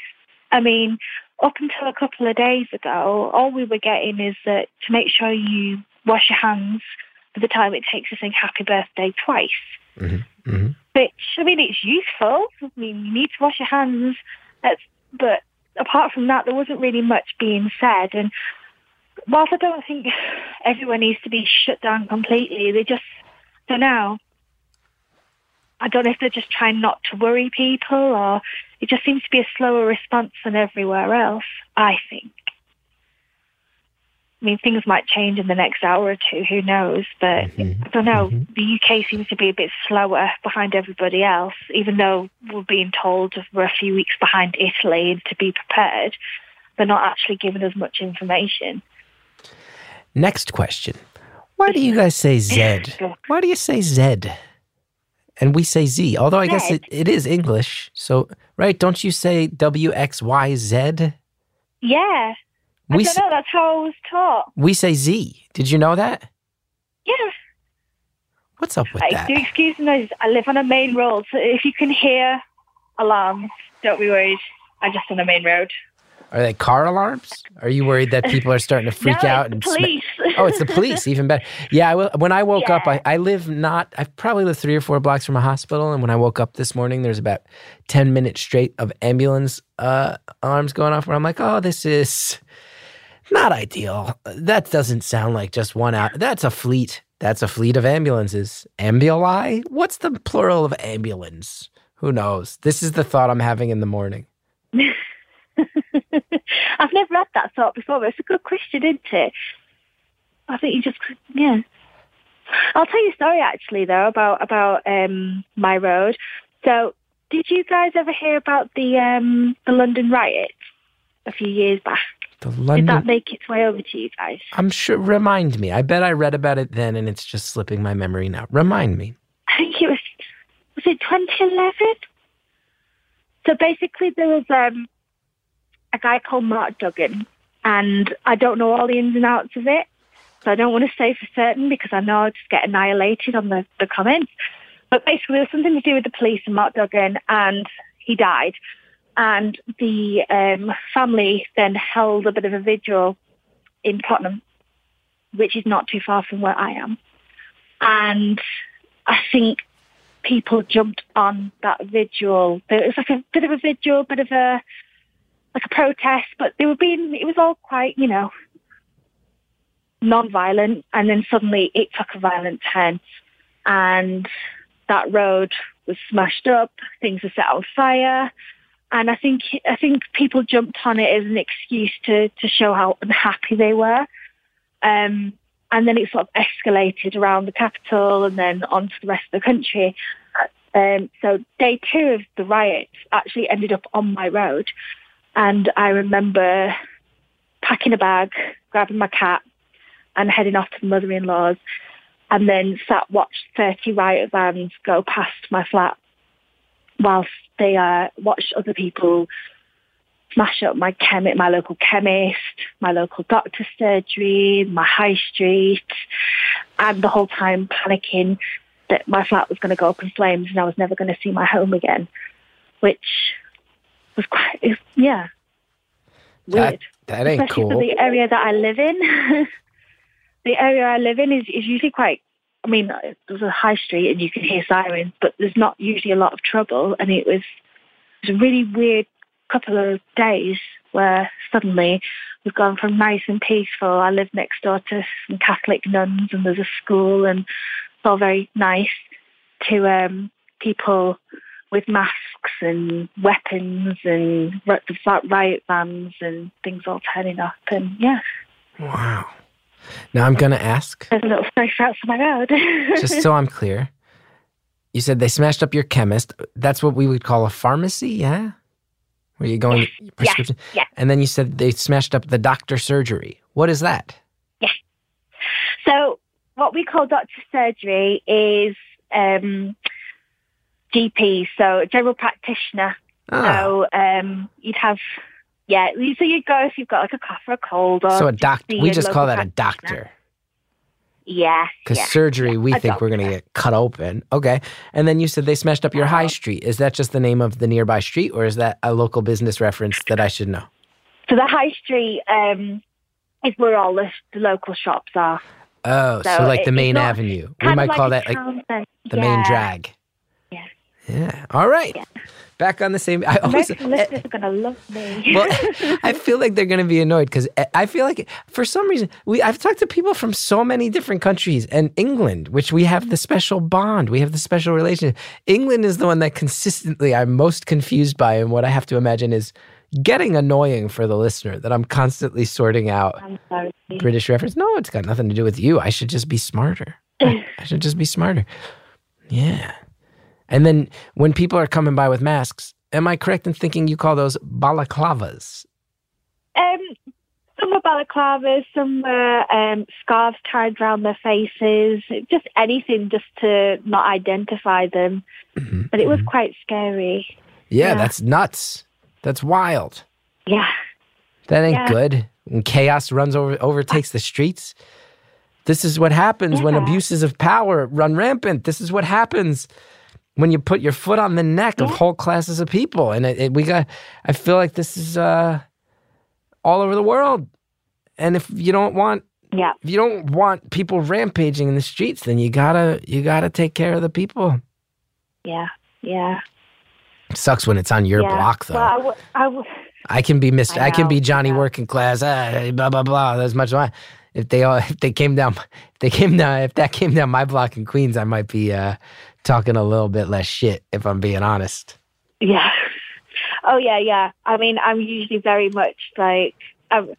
I mean, up until a couple of days ago, all we were getting is that to make sure you wash your hands for the time it takes to sing happy birthday twice. hmm which I mean it's useful. I mean you need to wash your hands. That's, but apart from that, there wasn't really much being said. And whilst I don't think everyone needs to be shut down completely, they just don't know. I don't know if they're just trying not to worry people, or it just seems to be a slower response than everywhere else. I think. I mean, things might change in the next hour or two. Who knows? But I don't know. The UK seems to be a bit slower behind everybody else, even though we're being told we're a few weeks behind Italy and to be prepared. They're not actually giving us much information. Next question. Why do you guys say Z? Why do you say Z? And we say Z, although I guess it, it is English. So, right, don't you say W, X, Y, Z? Yeah, I We, don't know. That's how I was taught. we say Z. Did you know that? Yeah. What's up with Like, that? do excuse the noise. I live on a main road, so if you can hear alarms, don't be worried. I'm just on a main road. Are they car alarms? Are you worried that people are starting to freak no, out it's and police. Oh, it's the police, even better. Yeah, I will, when I woke up, I, I live not, I probably live three or four blocks from a hospital. And when I woke up this morning, there's about 10 minutes straight of ambulance uh, alarms going off where I'm like, oh, this is not ideal. That doesn't sound like just one out. That's a fleet. That's a fleet of ambulances. Ambuli? What's the plural of ambulance? Who knows? This is the thought I'm having in the morning. I've never had that thought before, but it's a good question, isn't it? I think you just, yeah. I'll tell you a story actually, though, about about um, my road. So did you guys ever hear about the um, the London riots a few years back? The Did that make its way over to you guys? I'm sure. Remind me. I bet I read about it then, and it's just slipping my memory now. Remind me. I think it was was it 2011. So basically, there was um, a guy called Mark Duggan, and I don't know all the ins and outs of it, so I don't want to say for certain because I know I'll just get annihilated on the, the comments. But basically, there was something to do with the police and Mark Duggan, and he died. And the um, family then held a bit of a vigil in Tottenham, which is not too far from where I am. And I think people jumped on that vigil. It was like a bit of a vigil, bit of a like a protest, but they were being. It was all quite, you know, non-violent, and then suddenly it took a violent turn, and that road was smashed up. Things were set on fire, and I think I think people jumped on it as an excuse to to show how unhappy they were. Um, and then it sort of escalated around the capital and then onto the rest of the country. Um, so day two of the riots actually ended up on my road, and I remember packing a bag, grabbing my cat, and heading off to the mother-in-law's, and then sat watched 30 riot vans go past my flat whilst they uh, watched other people smash up my chemi- my local chemist, my local doctor's surgery, my high street, and the whole time panicking that my flat was going to go up in flames and I was never going to see my home again, which was quite, it- yeah, That weird. that ain't Especially for the area that I live in. the area I live in is, is usually quite, I mean, there's a high street and you can hear sirens, but there's not usually a lot of trouble. And it was, it was a really weird couple of days where suddenly we've gone from nice and peaceful. I live next door to some Catholic nuns and there's a school and it's all very nice to um, people with masks and weapons and ri- riot vans and things all turning up. And yeah, Wow. Now I'm gonna ask, there's a little space outside my road. just so I'm clear. You said they smashed up your chemist. That's what we would call a pharmacy, yeah? Where you going prescription? yeah. And then you said they smashed up the doctor surgery. What is that? So what we call doctor surgery is um, GP, so general practitioner. Oh, So um, you'd have, yeah, so you'd go if you've got like a cough or a cold. Or so a doctor. We just call that a doctor. Yeah, Because yeah. surgery, we a think we're going to get cut open. Okay. And then you said they smashed up your high street. Is that just the name of the nearby street, or is that a local business reference that I should know? So the high street um, is where all the, the local shops are. Oh, so, So like it- the main avenue. We might like call that like the main drag. Yeah. Yeah. All right. Back on the same. I always. Listeners eh, are going to love me. well, I feel like they're going to be annoyed because eh, I feel like for some reason we I've talked to people from so many different countries and England, which we have the special bond, we have the special relationship. England is the one that consistently I'm most confused by, and what I have to imagine is getting annoying for the listener that I'm constantly sorting out British reference. No, it's got nothing to do with you. I should just be smarter. I should just be smarter. Yeah. And then when people are coming by with masks, am I correct in thinking you call those balaclavas? Um, some were balaclavas, some were um, scarves tied around their faces, just anything just to not identify them. Mhm, But it was mhm. quite scary. Yeah, yeah. that's nuts. That's wild. Yeah. That ain't Yeah. good. When chaos runs over overtakes the streets. This is what happens when abuses of power run rampant. This is what happens when you put your foot on the neck of whole classes of people. And it, it- we got. I feel like this is uh, all over the world. And if you don't want Yeah. if you don't want people rampaging in the streets, then you gotta you gotta take care of the people. Yeah. Yeah. sucks when it's on your yeah. block though. Well, I w- I w- I can be Mr. I, I can be Johnny yeah. working class. Ah, blah blah blah. As much as I, if they all if they came down if they came down if that came down my block in Queens, I might be uh, talking a little bit less shit if I'm being honest. yeah. Oh yeah, yeah. I mean, I'm usually very much like I'm,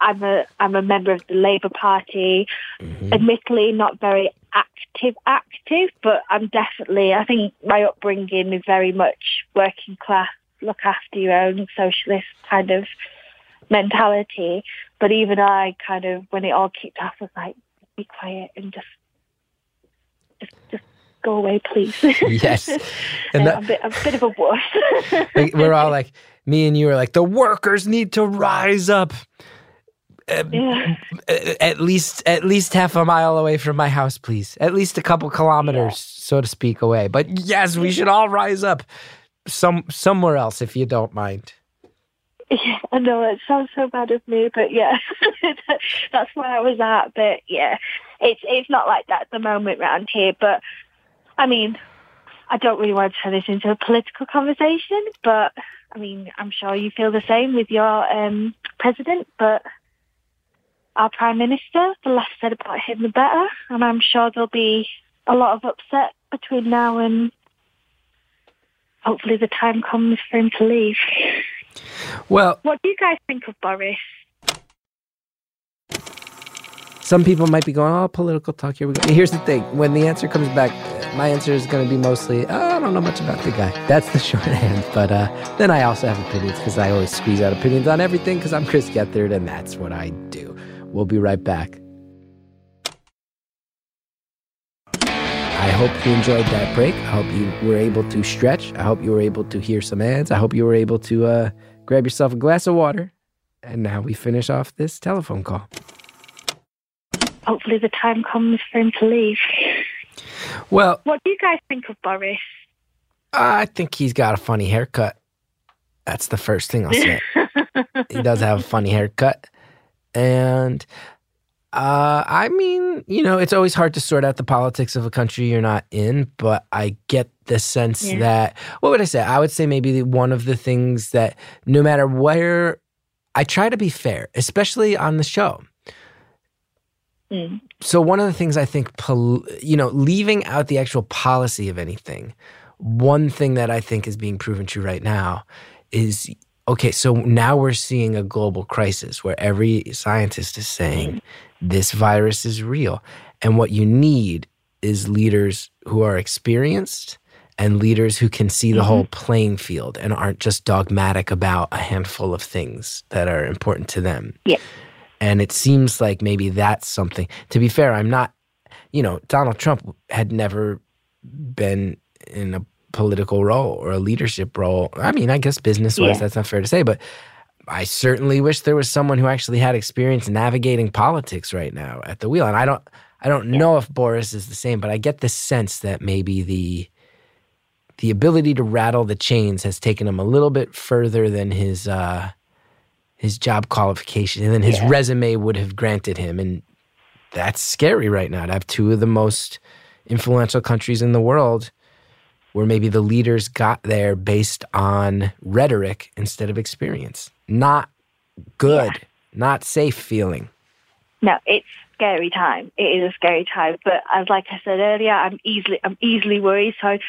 I'm a I'm a member of the Labour Party. Mhm. Admittedly, not very active, active, but I'm definitely, I think my upbringing is very much working class, look after your own socialist kind of mentality. But even I kind of, when it all kicked off, was like, be quiet and just go away, please. Yes. And I'm, a bit, a bit of a wuss. We're all like, me and you are like, the workers need to rise up. Yeah. at least at least half a mile away from my house, please. At least a couple kilometers, so to speak, away. But yes, we should all rise up some somewhere else if you don't mind. Yeah, I know it sounds so bad of me, but yeah, that's where I was at. But yeah, it's it's not like that at the moment around here. But I mean, I don't really want to turn this into a political conversation. But I mean, I'm sure you feel the same with your um, president. But our prime minister, the less said about him, the better. And I'm sure there'll be a lot of upset between now and hopefully the time comes for him to leave. Well, What do you guys think of Boris? Some people might be going, "Oh, political talk." Here we go. Here's the thing: when the answer comes back, my answer is going to be mostly, oh, "I don't know much about the guy." That's the shorthand. But uh, then I also have opinions because I always squeeze out opinions on everything because I'm Chris Gethard and that's what I do. We'll be right back. I hope you enjoyed that break. I hope you were able to stretch. I hope you were able to hear some ads. I hope you were able to uh, grab yourself a glass of water. And now we finish off this telephone call. Hopefully the time comes for him to leave. Well, What do you guys think of Boris? I think he's got a funny haircut. That's the first thing I'll say. he does have a funny haircut. And uh, I mean, you know, it's always hard to sort out the politics of a country you're not in, but I get the sense Yeah. that, what would I say? I would say maybe one of the things that no matter where, I try to be fair, especially on the show. Mm. So one of the things I think, pol- you know, leaving out the actual policy of anything, one thing that I think is being proven true right now is okay. So now we're seeing a global crisis where every scientist is saying this virus is real, and what you need is leaders who are experienced and leaders who can see the whole playing field and aren't just dogmatic about a handful of things that are important to them. Yeah. And it seems like maybe that's something. To be fair, I'm not, you know, Donald Trump had never been in a political role or a leadership role. I mean, I guess business wise, Yeah. that's not fair to say, but I certainly wish there was someone who actually had experience navigating politics right now at the wheel. And I don't, I don't know if Boris is the same, but I get the sense that maybe the, the ability to rattle the chains has taken him a little bit further than his, uh, his job qualification and then his Yeah. resume would have granted him. And that's scary right now to have two of the most influential countries in the world where maybe the leaders got there based on rhetoric instead of experience. Not good, not safe feeling. No, it's scary time. It is a scary time. But as like I said earlier, I'm easily I'm easily worried. So I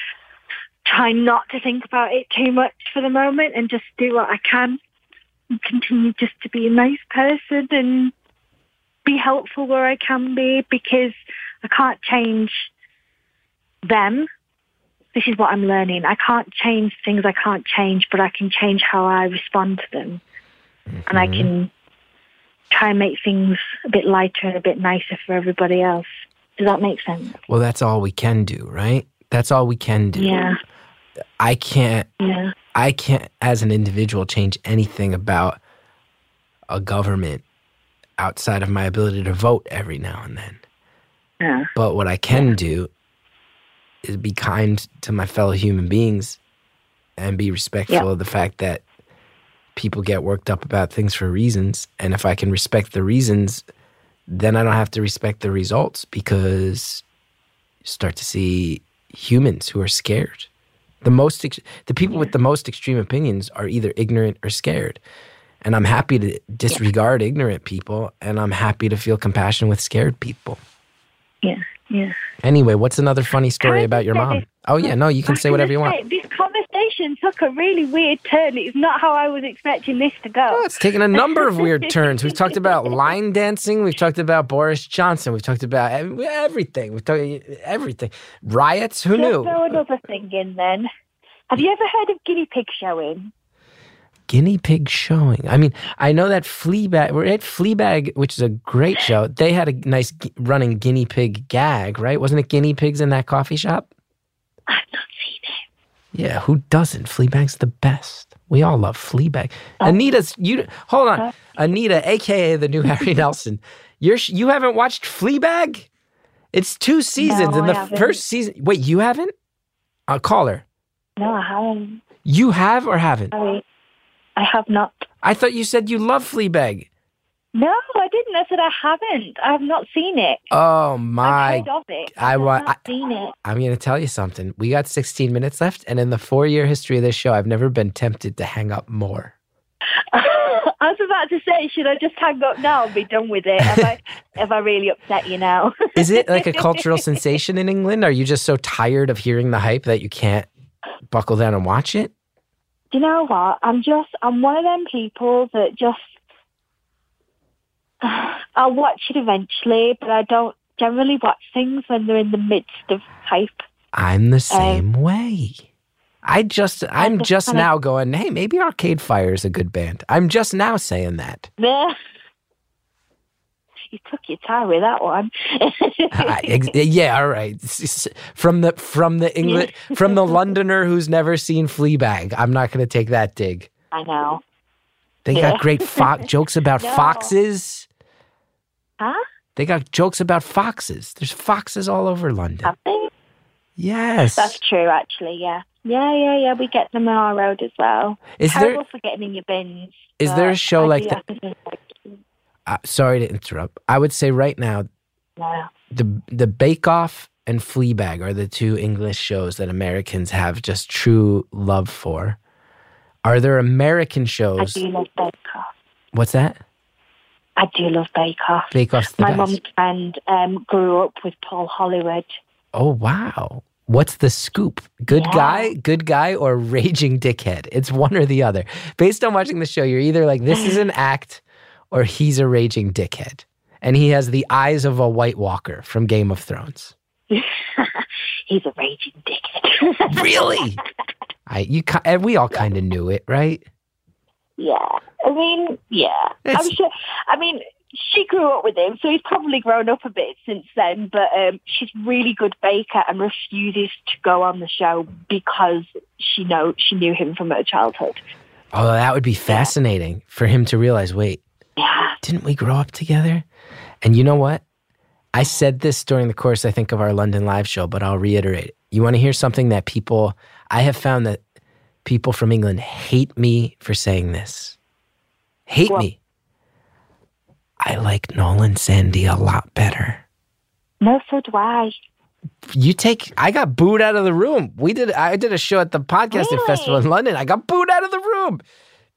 try not to think about it too much for the moment and just do what I can continue just to be a nice person and be helpful where I can be because I can't change them. This is what I'm learning. I can't change things I can't change, but I can change how I respond to them. And I mm-hmm. can try and make things a bit lighter and a bit nicer for everybody else. Does that make sense? Well, that's all we can do, right? That's all we can do. Yeah, I can't yeah, I can't, as an individual, change anything about a government outside of my ability to vote every now and then. yeah, But what I can do is be kind to my fellow human beings and be respectful Yeah. of the fact that people get worked up about things for reasons. And if I can respect the reasons, then I don't have to respect the results because you start to see humans who are scared. The most ex- the people with the most extreme opinions are either ignorant or scared. And I'm happy to disregard ignorant people and I'm happy to feel compassion with scared people. yeah. Yeah. Anyway, what's another funny story about your mom? this- Oh yeah, no, you can say whatever you want. say, This conversation took a really weird turn. It's not how I was expecting this to go. Oh, it's taken a number of weird turns. We've talked about line dancing. We've talked about Boris Johnson. We've talked about everything. We've talked everything. Riots. Who Let's knew? throw another thing in then. Have you ever heard of guinea pig showing? Guinea pig showing. I mean, I know that Fleabag. We're at Fleabag, which is a great show. They had a nice running guinea pig gag, right? Wasn't it guinea pigs in that coffee shop? I've not seen it. Yeah, who doesn't? Fleabag's the best. We all love Fleabag. Oh. Anita's you hold on. Anita, aka the new Harry Nelson. You're you haven't watched Fleabag? It's two seasons, No, and the first season. Wait, you haven't? Uh, I'll call her. No, I haven't. You have or haven't? Sorry. I have not. I thought you said you love Fleabag. No, I didn't. I said I haven't. I have not seen it. Oh my! I've heard of it. I I've wa- not seen it. I'm going to tell you something. We got 16 minutes left, and in the four-year history of this show, I've never been tempted to hang up more. I was about to say, should I just hang up now and be done with it? Have I, have I really upset you now? Is it like a cultural sensation in England? Are you just so tired of hearing the hype that you can't buckle down and watch it? Do you know what? I'm just, I'm one of them people that just, I'll watch it eventually, but I don't generally watch things when they're in the midst of hype. I'm the um, same way. I just, I'm just now going, hey, maybe Arcade Fire is a good band. I'm just now saying that. There. You took your time with that one. Ah, ex- yeah, all right. From the from the England from the Londoner who's never seen Fleabag. I'm not going to take that dig. I know. They Yeah. got great fo- jokes about No. foxes. Huh? They got jokes about foxes. There's foxes all over London. Have they? Yes. That's true, actually. Yeah. Yeah, yeah, yeah. We get them on our road as well. Is there Terrible for getting in your bins. is there a show I like that? Have to say, Uh, sorry to interrupt. I would say right now No. the the Bake Off and Fleabag are the two English shows that Americans have just true love for. Are there American shows? I do love Bake Off. What's that? I do love Bake Off. Bake Off's My mum's friend um, grew up with Paul Hollywood. Oh wow. What's the scoop? Good Yeah. guy, good guy, or raging dickhead? It's one or the other. Based on watching the show, you're either like, this is an act, or he's a raging dickhead. And he has the eyes of a White Walker from Game of Thrones. He's a raging dickhead. Really? I you we all kind of knew it, right? yeah. I mean, yeah. It's- I'm sure. I mean, she grew up with him, so he's probably grown up a bit since then. But um, she's really good baker and refuses to go on the show because she know she knew him from her childhood. Oh, that would be fascinating for him to realize, wait, Yeah. didn't we grow up together? And you know what? I said this during the course, I think, of our London live show, but I'll reiterate it. You want to hear something that people, I have found that people from England hate me for saying this. Hate What? me. I like Noel and Sandy a lot better. No, so do I. You take, I got booed out of the room. We did, I did a show at the podcasting Really? festival in London. I got booed out of the room.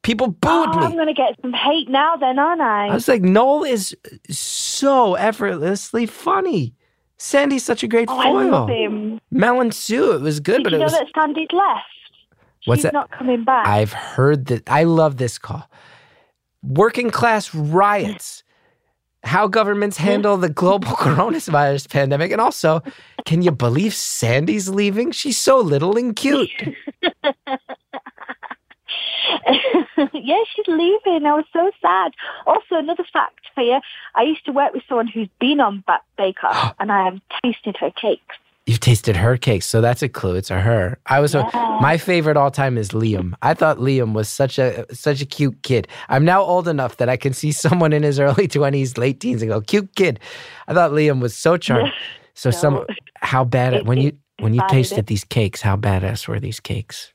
People booed oh, me. I'm going to get some hate now, then, aren't I? I was like, Noel is so effortlessly funny. Sandy's such a great oh, I love him. Mel and Sue, it was good, Did but you it know was. that Sandy's left? What's She's that? not coming back. I've heard that. I love this call. Working class riots. How governments handle the global coronavirus pandemic. And also, can you believe Sandy's leaving? She's so little and cute. yeah, she's leaving. I was so sad. Also, another fact for you: I used to work with someone who's been on ba- Bake Off, and I have tasted her cakes. You've tasted her cakes, so that's a clue. It's a her. I was a, my favorite all time is Liam. I thought Liam was such a such a cute kid. I'm now old enough that I can see someone in his early twenties, late teens, and go, "Cute kid." I thought Liam was so charming. So some how bad It- when you when you tasted these cakes, how badass were these cakes?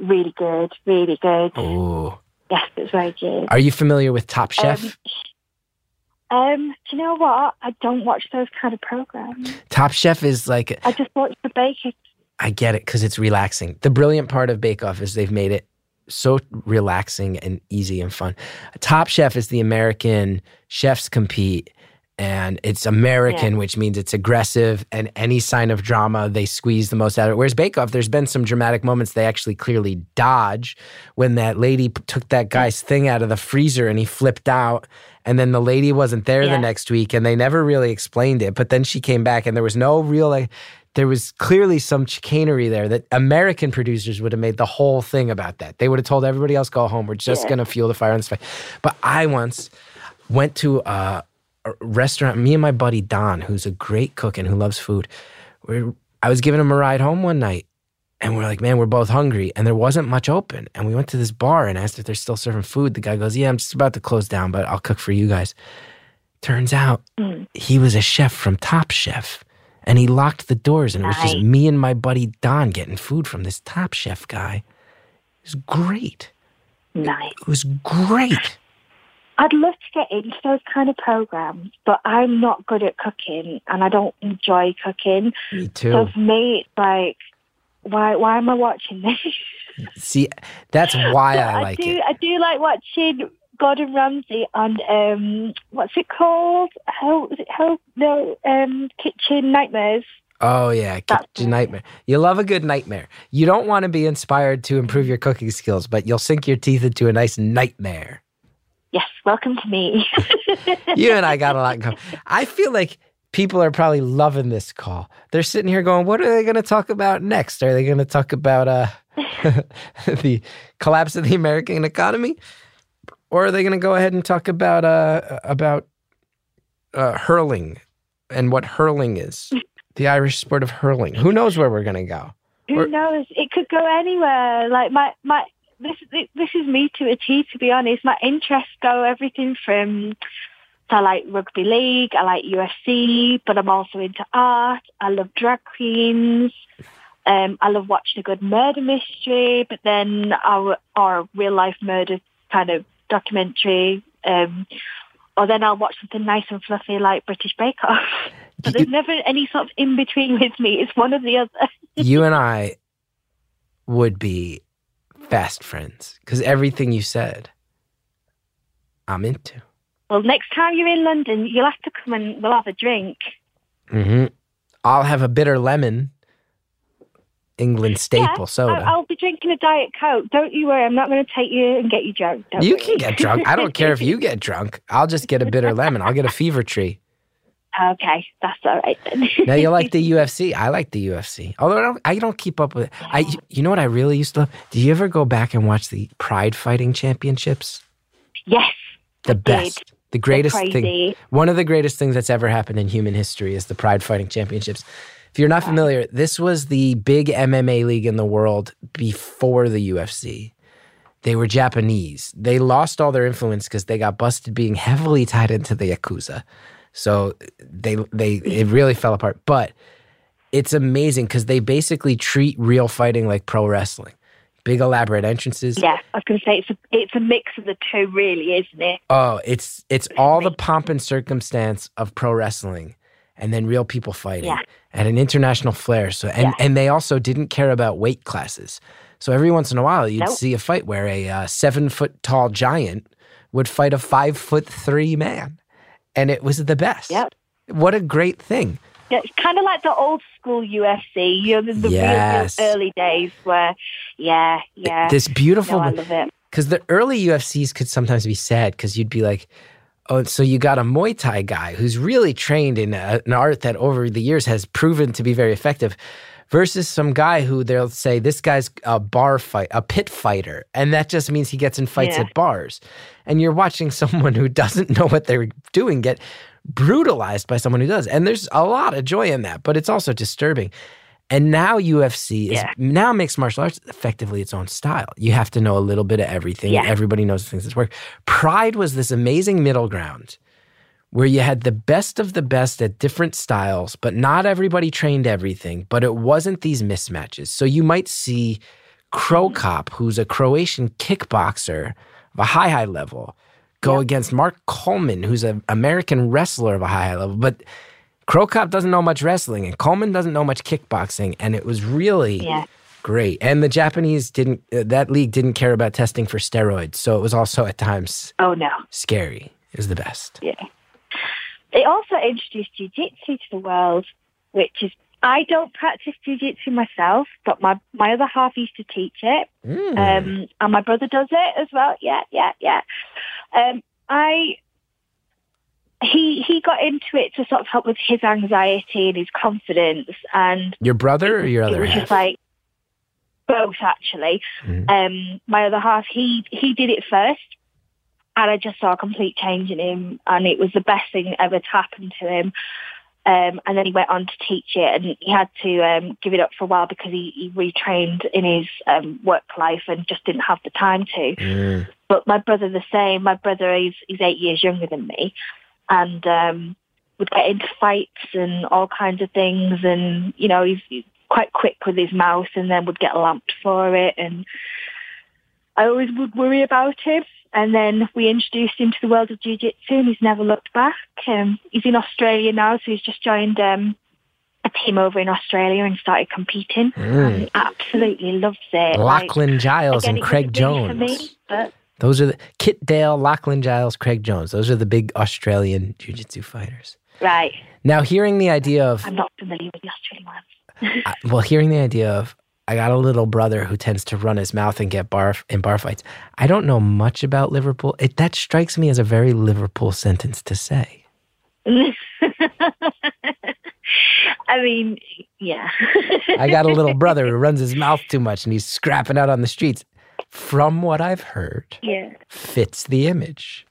Really good, really good. Oh, Yes, it's very good. are you familiar with Top Chef? Um, Um, do you know what? I don't watch those kind of programs. Top Chef is like I just watch the baking. I get it because it's relaxing. The brilliant part of Bake Off is they've made it so relaxing and easy and fun. Top Chef is the American chefs compete, and it's American, which means it's aggressive, and any sign of drama, they squeeze the most out of it. Whereas Bake Off, there's been some dramatic moments they actually clearly dodge when that lady p- took that guy's thing out of the freezer and he flipped out. And then the lady wasn't there Yeah. the next week, and they never really explained it. But then she came back, and there was no real like. There was clearly some chicanery there that American producers would have made the whole thing about that. They would have told everybody else, "Go home. We're just Yeah. going to fuel the fire on this fight." But I once went to a, a restaurant. Me and my buddy Don, who's a great cook and who loves food. We're, I was giving him a ride home one night, and we're like, "Man, we're both hungry," and there wasn't much open. And we went to this bar and asked if they're still serving food. The guy goes, "Yeah, I'm just about to close down, but I'll cook for you guys." Turns out Mm. he was a chef from Top Chef. And he locked the doors, and it was just me and my buddy Don getting food from this Top Chef guy. It was great. Nice. It was great. I'd love to get into those kind of programs, but I'm not good at cooking and I don't enjoy cooking. Me too. So for me, it's like, why why am I watching this? See, that's why I I like do it. I do like watching Gordon Ramsay on um what's it called? How is it how no um Kitchen Nightmares. Oh yeah, kitchen nightmare. You love a good nightmare. You don't want to be inspired to improve your cooking skills, but you'll sink your teeth into a nice nightmare. Yes, welcome to me. You and I got a lot in common. I feel like people are probably loving this call. They're sitting here going, "What are they going to talk about next? Are they going to talk about uh, the collapse of the American economy, or are they going to go ahead and talk about uh, about uh, hurling and what hurling is, the Irish sport of hurling? Who knows where we're going to go? Who knows? It could go anywhere. Like my my this this is me to a T. To be honest, my interests go everything from. So I like rugby league. I like UFC, but I'm also into art. I love drag queens. Um, I love watching a good murder mystery, but then our or real life murder kind of documentary. Um, or then I'll watch something nice and fluffy like British Bake Off. But there's never any sort of in between with me. It's one or the other. you and I would be fast friends because everything you said, I'm into. Well, next time you're in London, you'll have to come and we'll have a drink. hmm I'll have a bitter lemon, England staple yeah, soda. I, will be drinking a Diet Coke. Don't you worry, I'm not going to take you and get you drunk. You worry. can get drunk. I don't care if you get drunk. I'll just get a bitter lemon. I'll get a fever tree. Okay, that's all right then. Now you like the UFC. I like the UFC. Although I don't, I don't keep up with it. I, you know what I really used to love? Do you ever go back and watch the Pride Fighting Championships? yes, The I did. best, the greatest thing. One of the greatest things that's ever happened in human history is the Pride Fighting Championships. If you're not familiar, this was the big MMA league in the world before the UFC. They were Japanese. They lost all their influence because they got busted being heavily tied into the yakuza. So they they it really fell apart. But it's amazing because they basically treat real fighting like pro wrestling. Big elaborate entrances. yeah, I was going to say it's a it's a mix of the two, really, isn't it? Oh, it's it's all the pomp and circumstance of pro wrestling, and then real people fighting Yeah. at an international flair. So and Yeah. and they also didn't care about weight classes. So every once in a while, you'd Nope. see a fight where a uh, seven foot tall giant would fight a five foot three man, and it was the best. Yep. What a great thing! Yeah, it's kind of like the old school UFC, you know, the, the real- real, early days where, yeah, yeah. This beautiful. no, I love it. because the early UFCs could sometimes be sad because you'd be like, oh, so you got a Muay Thai guy who's really trained in a, an art that over the years has proven to be very effective versus some guy who they'll say this guy's a bar fight, a pit fighter, and that just means he gets in fights Yeah. at bars. And you're watching someone who doesn't know what they're doing get brutalized by someone who does. And there's a lot of joy in that, but it's also disturbing. And now UFC is Yeah. now mixed martial arts effectively its own style. You have to know a little bit of everything. Yeah. Everybody knows the things that work. Pride was this amazing middle ground where you had the best of the best at different styles, but not everybody trained everything. But it wasn't these mismatches. So you might see Cro Cop, who's a Croatian kickboxer of a high, high level, go against Mark Coleman, who's an American wrestler of a high, high level. But Cro Cop doesn't know much wrestling, and Coleman doesn't know much kickboxing. And it was really Yeah. great. And the Japanese didn't, uh, that league didn't care about testing for steroids. So it was also at times Oh, no. scary. is the best. Yeah. It also introduced jiu-jitsu to the world, which is I don't practice jiu-jitsu myself, but my my other half used to teach it, Mm. um, and my brother does it as well. Yeah, yeah, yeah. Um, I he he got into it to sort of help with his anxiety and his confidence, and your brother or your other half? just like both actually. Mhm. Um, my other half, he he did it first, and I just saw a complete change in him, and it was the best thing ever to happen to him. Um, and then he went on to teach it, and he had to um, give it up for a while because he, he retrained in his um, work life and just didn't have the time to. Mm. But my brother the same. My brother is he's eight years younger than me, and um, would get into fights and all kinds of things. And you know, he's, he's quite quick with his mouth, and then would get lamped for it. And I always would worry about him. And then we introduced him to the world of jiu-jitsu, and he's never looked back. Um, he's in Australia now, so he's just joined um, a team over in Australia and started competing. Mm. And he absolutely loves it. Like, Lachlan Giles again, and Craig Jones. Me, Those are the Kit Dale, Lachlan Giles, Craig Jones. Those are the big Australian jiu-jitsu fighters. right, Now, hearing the idea of I'm not familiar with the Australian ones. I- well, hearing the idea of I got a little brother who tends to run his mouth and get bar in bar fights. I don't know much about Liverpool. It that strikes me as a very Liverpool sentence to say. I mean, yeah. I got a little brother who runs his mouth too much and he's scrapping out on the streets. From what I've heard, yeah. fits the image.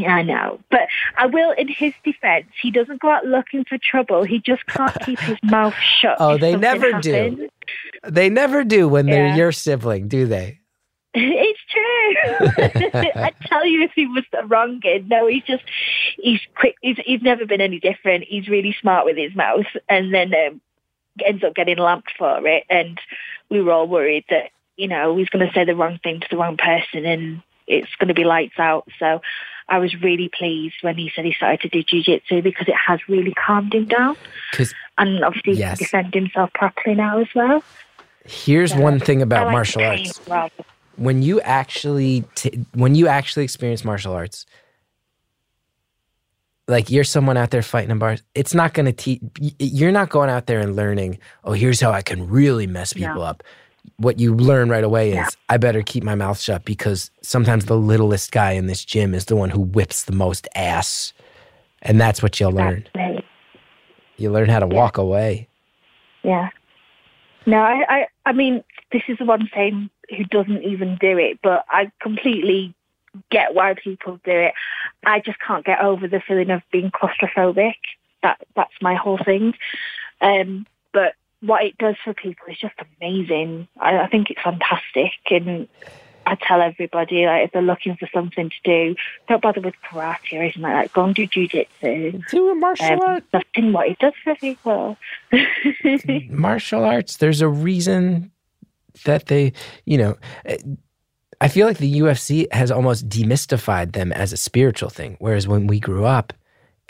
Yeah, I know. But I will, in his defense, he doesn't go out looking for trouble. He just can't keep his mouth shut. Oh, they never do. They never do when they're your sibling, do they? It's true. I tell you, if he was the wrong kid, no, he's just he's quick. He's he's never been any different. He's really smart with his mouth, and then um, ends up getting lamped for it. And we were all worried that you know he's going to say the wrong thing to the wrong person, and it's going to be lights out. So I was really pleased when he said he started to do jiu-jitsu because it has really calmed him down, and obviously Yes. he can defend himself properly now as well. here's So, one thing about like martial arts. when you actually t- when you actually experience martial arts like you're someone out there fighting in bars it's not going to teach you're not going out there and learning oh here's how i can really mess No. people up what you learn right away is Yeah. i better keep my mouth shut because sometimes the littlest guy in this gym is the one who whips the most ass and that's what you'll learn Exactly. you learn how to walk away Yeah. No, I, I, I mean, this is the one thing who doesn't even do it, but I completely get why people do it. I just can't get over the feeling of being claustrophobic. That that's my whole thing. Um, but what it does for people is just amazing. I, I think it's fantastic, and I tell everybody like if they're looking for something to do, don't bother with karate or anything like that. Go and do jujitsu. do a martial Um, art I've seen what it does for people. martial arts there's a reason that they you know i feel like the ufc has almost demystified them as a spiritual thing whereas when we grew up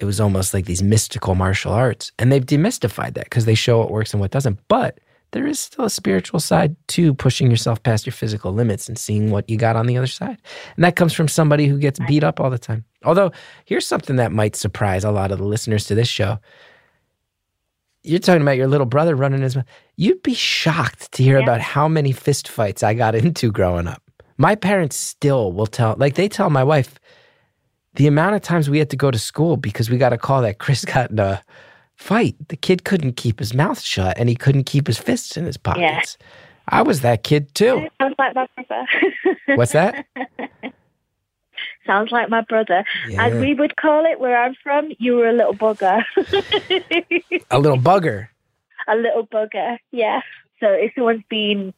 it was almost like these mystical martial arts and they've demystified that because they show what works and what doesn't but there is still a spiritual side to pushing yourself past your physical limits and seeing what you got on the other side and that comes from somebody who gets beat up all the time although here's something that might surprise a lot of the listeners to this show you're talking about your little brother running his mouth. You'd be shocked to hear Yeah. about how many fist fights I got into growing up. My parents still will tell, like they tell my wife, the amount of times we had to go to school because we got a call that Chris got in a fight. The kid couldn't keep his mouth shut and he couldn't keep his fists in his pockets. I was that kid too. Sounds like my brother. What's that? Sounds like my brother. Yeah. As we would call it where I'm from, you were a little bugger. A little bugger. a little bugger, yeah. So if someone's been,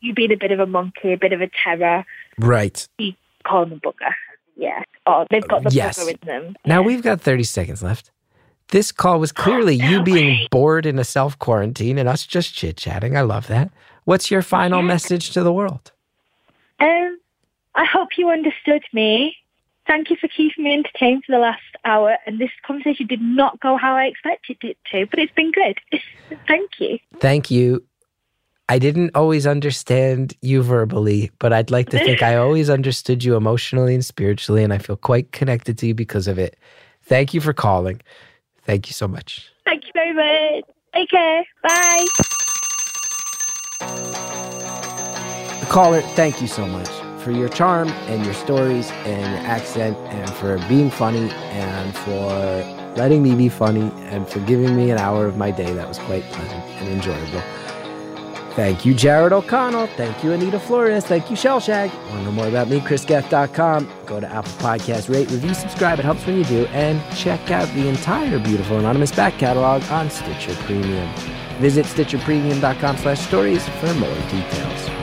you've been a bit of a monkey, a bit of a terror, Right. you call them a bugger. Yeah. Or they've got the Yes. in them. Now Yeah. we've got 30 seconds left. This call was clearly you no being way. bored in a self quarantine and us just chit chatting. I love that. What's your final Yeah. message to the world? Um, I hope you understood me. Thank you for keeping me entertained for the last hour. And this conversation did not go how I expected it to, but it's been good. Thank you. Thank you. I didn't always understand you verbally, but I'd like to think I always understood you emotionally and spiritually, and I feel quite connected to you because of it. Thank you for calling. Thank you so much. Thank you very much. Take care. Bye. Caller, thank you so much for your charm and your stories and your accent and for being funny and for letting me be funny and for giving me an hour of my day that was quite pleasant and enjoyable. Thank you, Jared O'Connell. Thank you, Anita Flores. Thank you, Shellshag. Want to know more about me? ChrisGeth.com. Go to Apple Podcast, rate, review, subscribe. It helps when you do. And check out the entire Beautiful Anonymous back catalog on Stitcher Premium. Visit StitcherPremium.com slash stories for more details.